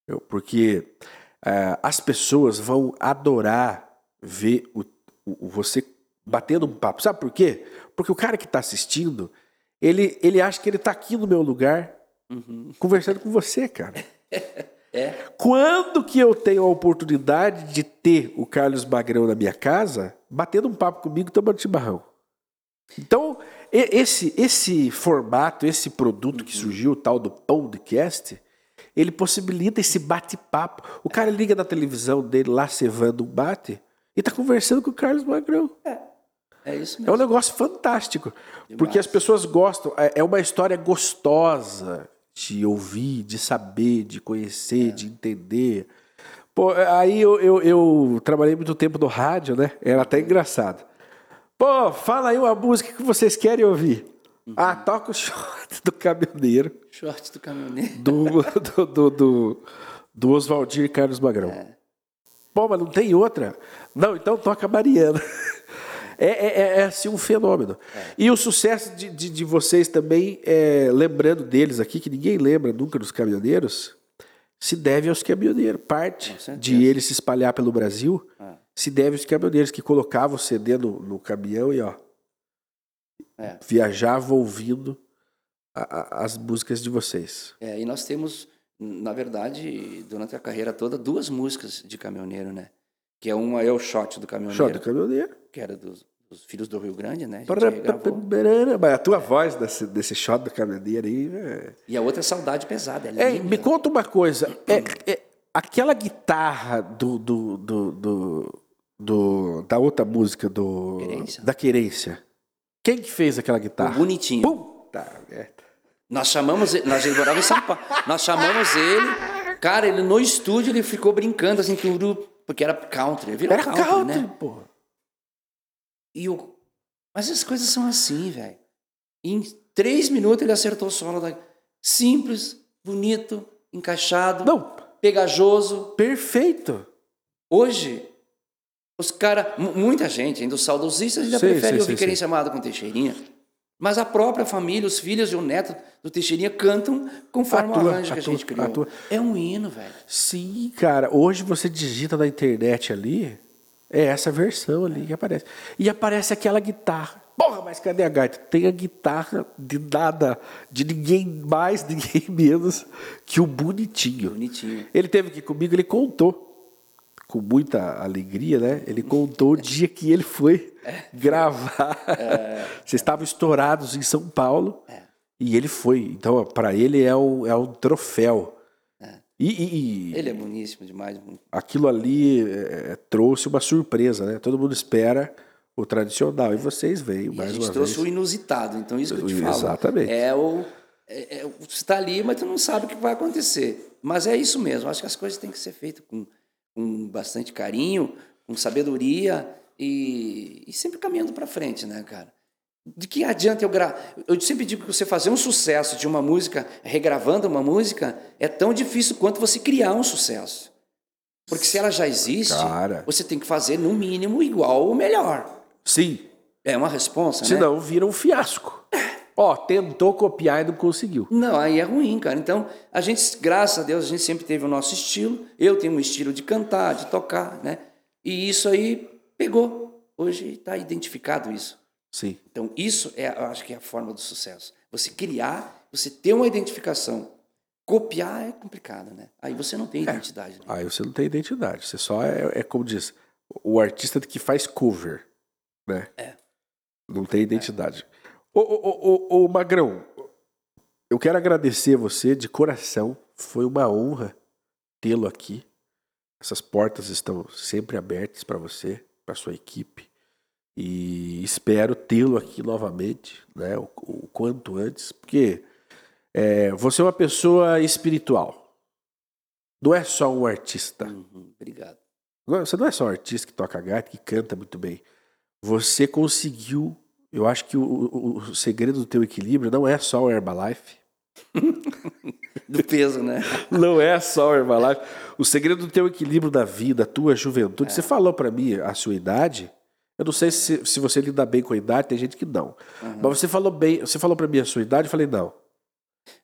eu- porque ah, as pessoas vão adorar ver o, o- o você batendo um papo. Sabe por quê? Porque o cara que está assistindo, ele, ele acha que ele está aqui no meu lugar, Uhum. conversando com você, cara. (laughs) É. Quando que eu tenho a oportunidade de ter o Carlos Magrão na minha casa, batendo um papo comigo, tomando chimarrão? Então, esse, esse formato, esse produto que surgiu, o tal do podcast, ele possibilita esse bate-papo. O cara liga na televisão dele lá, cevando um bate, e tá conversando com o Carlos Magrão. É isso É um mesmo. negócio fantástico. Demais. Porque as pessoas gostam. É é uma história gostosa de ouvir, de saber, de É. conhecer, de entender. Pô, aí eu, eu, eu trabalhei muito tempo no rádio, né? Era até engraçado. Pô, fala aí uma música que vocês querem ouvir. Uhum. Ah, toca o short do caminhoneiro, Short do caminhoneiro. do, do, do, do, do Oswaldir Carlos Magrão. É. Pô, mas não tem outra? Não, então toca Mariana. É, é, é, é, assim um fenômeno. E o sucesso de, de, de vocês também, é, lembrando deles aqui, que ninguém lembra nunca dos caminhoneiros, se deve aos caminhoneiros. Parte de eles se espalhar pelo Brasil É. se deve aos caminhoneiros que colocavam o CD no, no caminhão e ó, É. viajavam ouvindo a- a- as músicas de vocês. É, e nós temos, na verdade, durante a carreira toda, duas músicas de caminhoneiro, né? Que é uma é o Shot do caminhoneiro, Shot do caminhoneiro. que era dos, dos Filhos do Rio Grande, né? A a tua voz desse, desse shot do caminhoneiro aí. É... E a outra é Saudade Pesada, é É, me conta uma coisa. É, é, aquela guitarra do, do, do, do- do- da outra música do Querência? da Querência. Quem que fez aquela O guitarra? Bonitinho. Puta merda. Nós chamamos ele, nós ele morava em São Paulo. Nós chamamos ele, cara, ele no estúdio ele ficou brincando assim, turu, porque era country, virou Era country, country, né? porra. E o... Mas as coisas são assim, velho. Em três minutos ele acertou o solo da... Simples, bonito, encaixado, Não, pegajoso. perfeito. Hoje, os caras... Muita gente, ainda os saudosistas, ainda Sim, prefere ouvir sim, Querência Amada com Teixeirinha. Mas a própria família, os filhos e o neto do Teixeirinha cantam conforme A o arranjo que a gente criou. a tua. É um hino, velho. Sim, cara. Hoje você digita na internet ali, é essa versão ali que aparece. E aparece aquela guitarra. Porra, mas cadê a gaita? Tem a guitarra de nada, de ninguém mais, (laughs) ninguém menos que o Bonitinho. Bonitinho. Ele teve aqui comigo, ele contou, com muita alegria, né? Ele contou o dia que ele foi gravar. Vocês estavam estourados em São Paulo e ele foi. Então, para ele é um, é um troféu. E, e- e Ele é boníssimo demais. aquilo ali é, trouxe uma surpresa, né? Todo mundo espera o tradicional e vocês veem mais a gente uma trouxe vez. o inusitado. Então, isso que eu te falo. Exatamente. É o. É, é, você está ali, mas tu não sabe o que vai acontecer. Mas é isso mesmo. Acho que as coisas têm que ser feitas com, com bastante carinho, com sabedoria e, e sempre caminhando para frente, né, cara? De que adianta eu gravar? Eu sempre digo que você fazer um sucesso de uma música, regravando uma música, é tão difícil quanto você criar um sucesso. Porque se ela já existe, Cara. você tem que fazer no mínimo igual ou melhor. Sim, É uma responsa, né? senão vira um fiasco. Ó, tentou copiar e não conseguiu. Não, aí é ruim, cara. Então, a gente, graças a Deus, a gente sempre teve o nosso estilo. Eu tenho um estilo de cantar, de tocar, né? E isso aí pegou. Hoje está identificado isso. Sim. Então, isso é, eu acho que é a forma do sucesso. Você criar, você ter uma identificação. Copiar é complicado, né? Aí você não tem identidade. Né? Aí você não tem identidade. Você só é, é como diz, o artista que faz cover, né? É. Não tem identidade. Ô, ô, ô, ô, ô, Magrão, eu quero agradecer você de coração. Foi uma honra tê-lo aqui. Essas portas estão sempre abertas para você, para sua equipe. E espero tê-lo aqui novamente, né? O, o quanto antes, porque é, você é uma pessoa espiritual. Não é só um artista. Uhum, obrigado. Você não é só um artista que toca gaita, que canta muito bem. Você conseguiu. Eu acho que o, o, o segredo do teu equilíbrio não é só o Herbalife. (laughs) Do peso, né? (laughs) Não é só o Herbalife. O segredo do teu equilíbrio da vida, a tua juventude. Você falou para mim a sua idade. Eu não sei se, se você lida bem com a idade, tem gente que não. Mas você falou bem, você falou para mim a sua idade, eu falei não.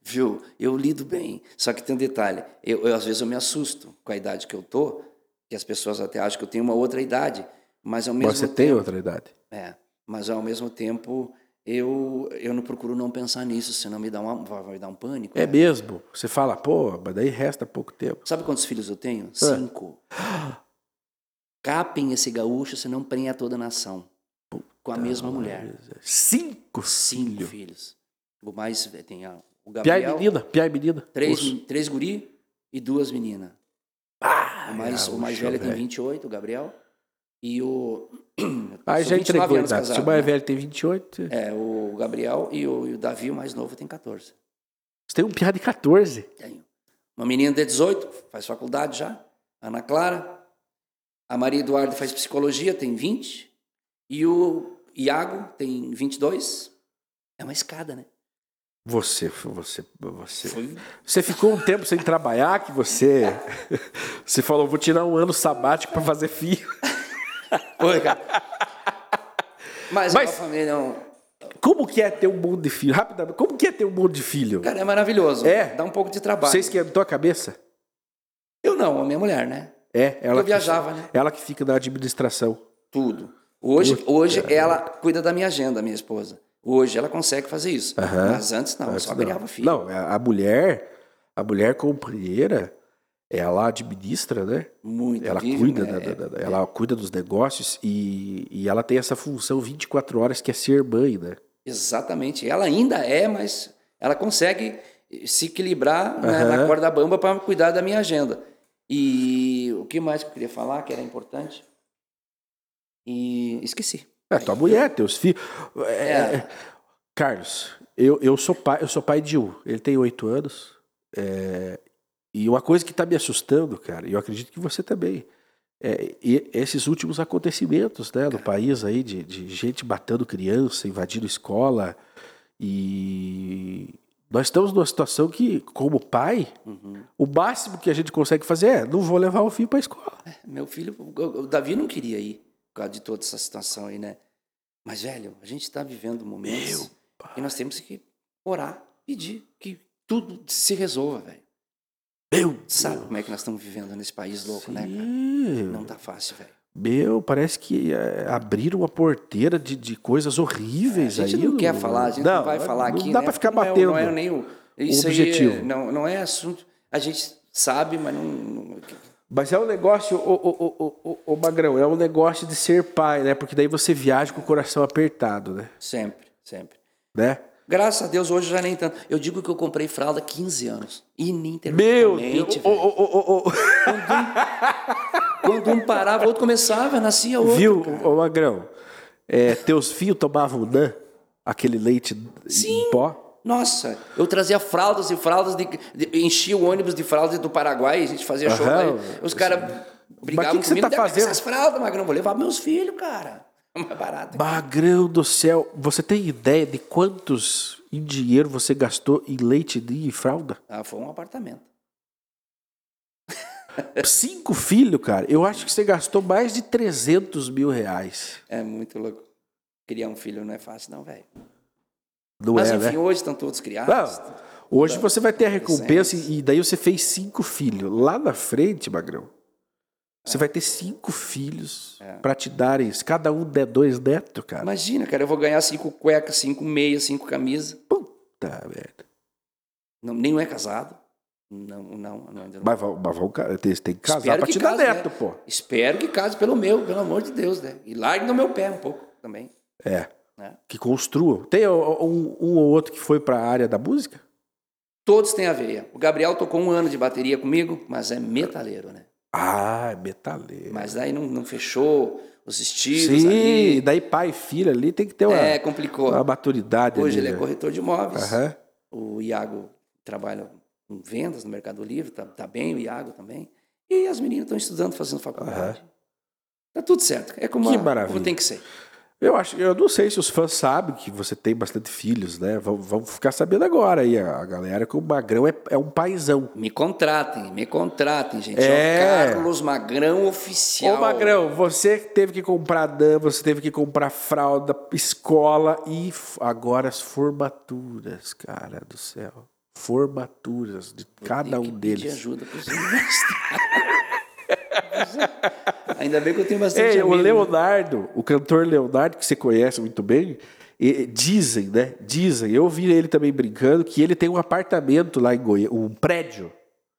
Viu? Eu lido bem. Só que tem um detalhe. Eu, eu, às vezes eu me assusto com a idade que eu tô, que as pessoas até acham que eu tenho uma outra idade, mas ao mesmo Mas você tempo, tem outra idade. É, mas ao mesmo tempo eu eu não procuro não pensar nisso, senão me dá uma, vai, vai dar um pânico. É né? mesmo. Você fala, pô, mas daí resta pouco tempo. Sabe quantos filhos eu tenho? Cinco. Capem esse gaúcho, senão prenha toda a nação. Com a mesma mulher. Cinco Cinco filhos. filhos. O mais tem a, o Piá e Gabriel, menina, piá e menina. três, três guri e duas meninas. Ah, O mais, o mais gaúcho, velho tem velho. 28, o Gabriel. E o. (clears throat) Aí já 29 entregou a. Se o mais né? velho tem 28, É, o Gabriel e o, e o Davi, o mais novo, tem 14. você tem um piá de 14. Tenho. Uma menina de 18, faz faculdade já. Ana Clara. A Maria Eduarda faz psicologia, tem 20. E o Iago tem 22. É uma escada, né? Você, você, você. Foi. Você ficou um tempo sem trabalhar que você. (laughs) (laughs) Você falou, vou tirar um ano sabático para fazer filho. (laughs) Foi, cara. Mas, Mas- família é um... Como que é ter um monte de filho? Rapidamente, como que é ter um monte de filho? Cara, é maravilhoso. É? Dá um pouco de trabalho. Você esquentou a cabeça? Eu não, a minha mulher, né? É, ela Eu viajava, que, né? Ela que fica na administração. Tudo. Hoje, hoje ela cuida da minha agenda, minha esposa. Hoje ela consegue fazer isso. Mas antes não, eu só Não. criava filho. Não, a a mulher, a mulher companheira, ela administra, né? Muito. Ela cuida, né? da- da- da- ela cuida dos negócios e, e ela tem essa função 24 horas que é ser mãe, né? Exatamente. Ela ainda é, mas ela consegue se equilibrar né, Aham. na corda bamba para cuidar da minha agenda. E o que mais que eu queria falar que era importante? E esqueci. É, tua mulher, teus filhos. É, É. é, Carlos, eu, eu, sou pai, eu sou pai de um. Ele tem oito anos. é, e uma coisa que está me assustando, cara, e eu acredito que você também, é, e esses últimos acontecimentos né, no país aí, de, de gente matando criança, invadindo escola. E nós estamos numa situação que, como pai, Uhum. o máximo que a gente consegue fazer é não vou levar o filho para a escola. Meu filho, o Davi não queria ir por causa de toda essa situação aí, né? Mas, velho, a gente está vivendo momentos e nós temos que orar, pedir que tudo se resolva, velho. Meu Sabe como é que nós estamos vivendo nesse país louco, né, cara? Sim. Não tá fácil, velho. Meu, parece que é, abriram uma porteira de, de coisas horríveis A gente aí. não quer falar, a gente não, vai falar não aqui. dá né? pra ficar Não é- batendo. Não é, nem o, isso aí objetivo. é- não, não é assunto. A gente sabe, mas não. não- Mas é um negócio, ô, ô, ô, ô, Magrão, é um negócio de ser pai, né? Porque daí você viaja com o coração apertado, né? sempre, sempre. né? Graças a Deus, hoje já nem tanto. Eu digo que eu comprei fralda há 15 anos. Meu Ininterruptamente. Deus! Ô, velho. ô, ô, ô, ô. Quando um parava, o outro começava, nascia outro. Viu, cara. ô Magrão? É, teus filhos tomavam NAN? Aquele leite Sim. em pó? Nossa, eu trazia fraldas e fraldas, de, de- enchia o ônibus de fraldas do Paraguai, a gente fazia show. Aham. Aí, os caras brigavam que que você comigo. tá "Deve fazendo?" Essas fraldas, Magrão, vou levar meus filhos, cara. É (laughs) mais barato. Magrão do céu, você tem ideia de quantos em dinheiro você gastou em leite de e fralda? Ah, foi um apartamento. (laughs) Cinco filhos, cara. Eu acho que você gastou mais de 300 mil reais. É muito louco. Criar um filho não é fácil, não, velho. Não Mas é, enfim, né? hoje estão todos criados. Não, hoje você vai ter a recompensa e e daí você fez cinco filhos. Lá na frente, Magrão, você vai ter cinco filhos pra te darem, se cada um der dois netos, cara. Imagina, cara, eu vou ganhar cinco cuecas, cinco meias, cinco camisas. Puta merda. Não, nenhum é casado. Não, não, não, ainda não. Mas, mas vão, tem, tem que casar Espero pra que te dar case, neto, né? pô. Espero que case pelo meu, pelo amor de Deus, né? E largue no meu pé um pouco também. É. né? Que construam. Tem um, um ou outro que foi pra área da música? Todos têm a veia. O Gabriel tocou um ano de bateria comigo, mas é metaleiro, né? Ah, é metaleiro. Mas daí não, não fechou os estilos Sim, ali. daí pai e filho ali tem que ter uma, É, complicou. uma maturidade Hoje ali, ele é né? corretor de imóveis. Aham. O Iago trabalha com vendas no Mercado Livre, tá, tá bem, o Iago também. E as meninas estão estudando, fazendo faculdade. Tá tudo certo. É como, Que a- maravilha. como tem que ser. Eu acho, eu não sei se os fãs sabem que você tem bastante filhos, né? Vão ficar sabendo agora aí, a galera, que o Magrão é, é um paizão. Me contratem, me contratem, gente. É. É o Carlos Magrão Oficial. Ô Magrão, você teve que comprar dan, você teve que comprar fralda, escola e agora as formaturas, cara do céu. Formaturas de cada um que pedir deles. ajuda pros. (laughs) Ainda bem que eu tenho bastante Ei, o né? Leonardo, o cantor Leonardo, que você conhece muito bem, e- dizem, né? Dizem, eu vi ele também brincando, que ele tem um apartamento lá em Goiânia, um prédio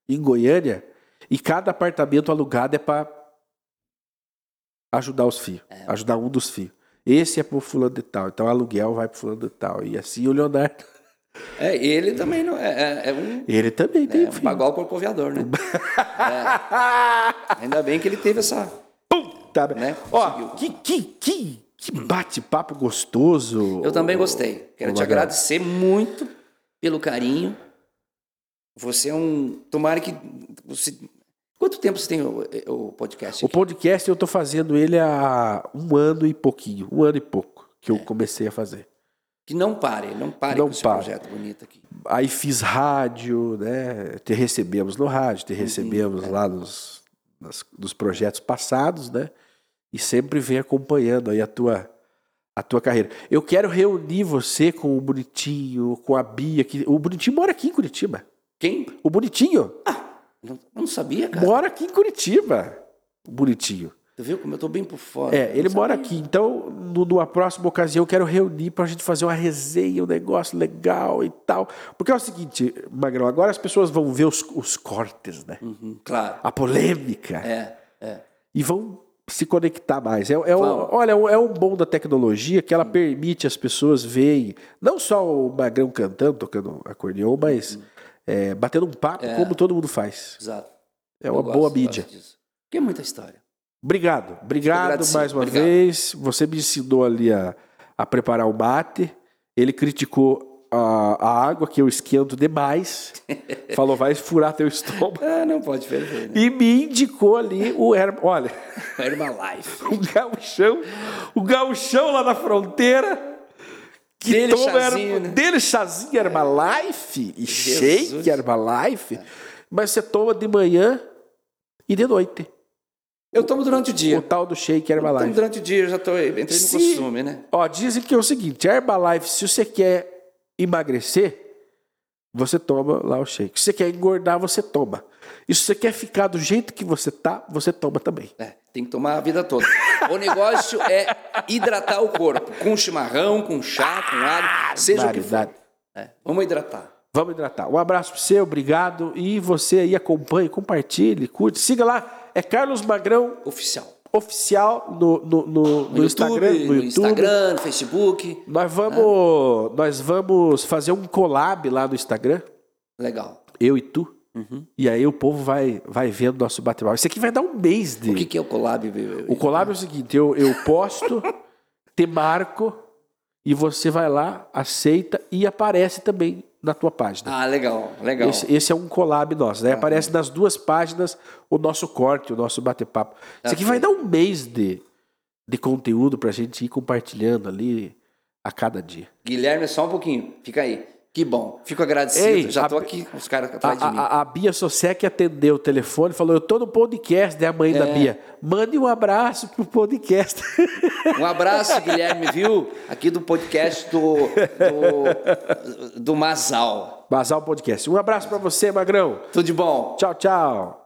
em Goiânia, e cada apartamento alugado é para ajudar os filhos, ajudar um dos filhos. Esse é pro fulano de tal, então o aluguel vai pro fulano de tal. E assim o Leonardo, É, ele também não é, é, é um, ele também tem é um filho. bagual corcoviador, né? (laughs) É. Ainda bem que ele teve essa. Puta, Né? Ó, Conseguiu. que, que, que, que bate-papo gostoso. Eu também gostei. Quero te agradecer muito pelo carinho. Você é um. Tomara que. Você... Quanto tempo você tem o, o podcast O aqui? podcast eu tô fazendo ele há um ano e pouquinho, um ano e pouco que eu comecei a fazer. Que não pare, não pare Não com esse pare. projeto bonito aqui. Aí fiz rádio, né? Te recebemos no rádio, te recebemos lá nos, nas- nos projetos passados, né? E sempre vem acompanhando aí a tua, a tua carreira. Eu quero reunir você com o Bonitinho, com a Bia. Que, o Bonitinho mora aqui em Curitiba. Quem? O Bonitinho Não, eu não sabia, cara. mora aqui em Curitiba. O Bonitinho. Tu viu como eu tô bem por fora? É, ele mora aqui. Então, no- numa próxima ocasião, eu quero reunir pra gente fazer uma resenha, um negócio legal e tal. Porque é o seguinte, Magrão, agora as pessoas vão ver os, os cortes, né? Uhum, claro. A polêmica. É, é. E vão se conectar mais. É, é um- Vão. olha, é um- é um bom da tecnologia que ela permite as pessoas verem, não só o Magrão cantando, tocando acordeon, mas é, batendo um papo como todo mundo faz. Exato. É uma boa gosto mídia. disso. Porque é muita história. Obrigado, obrigado mais uma obrigado. vez. Você me ensinou ali a, a preparar o mate. Ele criticou a, a água que eu esquento demais. (laughs) Falou, vai furar teu estômago. Ah, não pode ferver, né? E me indicou ali o Herb. Olha, (laughs) Herbalife. o gauchão, o gauchão lá na fronteira. Que Dele toma chazinho, Herb- né? Dele chazinho Herbalife e Jesus. shake Herbalife. Mas você toma de manhã e de noite. Eu tomo durante o dia. O tal do shake Eu tomo Herbalife. durante o dia, eu já tô, entrei no Se- costume, né? Ó, dizem que é o seguinte, Herbalife, se você quer emagrecer, você toma lá o shake. Se você quer engordar, você toma. E se você quer ficar do jeito que você tá, você toma também. É, tem que tomar a vida toda. O negócio é hidratar o corpo. Com chimarrão, com chá, com alho, seja o que for. É, vamos hidratar. Vamos hidratar. Um abraço para você, obrigado. E você aí acompanhe, compartilhe, curte. Siga lá. É Carlos Magrão Oficial. Oficial no, no, no, no Instagram. No no YouTube. Instagram, no Facebook. Nós vamos, nós vamos fazer um collab lá no Instagram. Legal. Eu e tu. Uhum. E aí o povo vai, vai vendo nosso bate-papo. Isso aqui vai dar um mês de. O que, que é o collab? O collab é o seguinte: eu, eu posto, (laughs) te marco, e você vai lá, aceita e aparece também na tua página. Ah, legal, legal. Esse, esse é um collab nosso, né? Aparece nas duas páginas o nosso corte, o nosso bate-papo. Isso aqui vai dar um mês de, de conteúdo pra gente ir compartilhando ali a cada dia. Guilherme, só um pouquinho. Fica aí. Que bom. Fico agradecido. Ei, Já a- estou aqui com os caras A, atrás de mim. a, a Bia Sosek atendeu o telefone falou: Eu tô no podcast, né? A mãe da É. Bia. Mande um abraço pro podcast. (laughs) Um abraço, Guilherme, viu? Aqui do podcast do, do, do Masal. Basal Podcast. Um abraço pra você, Magrão. Tudo de bom. Tchau, tchau.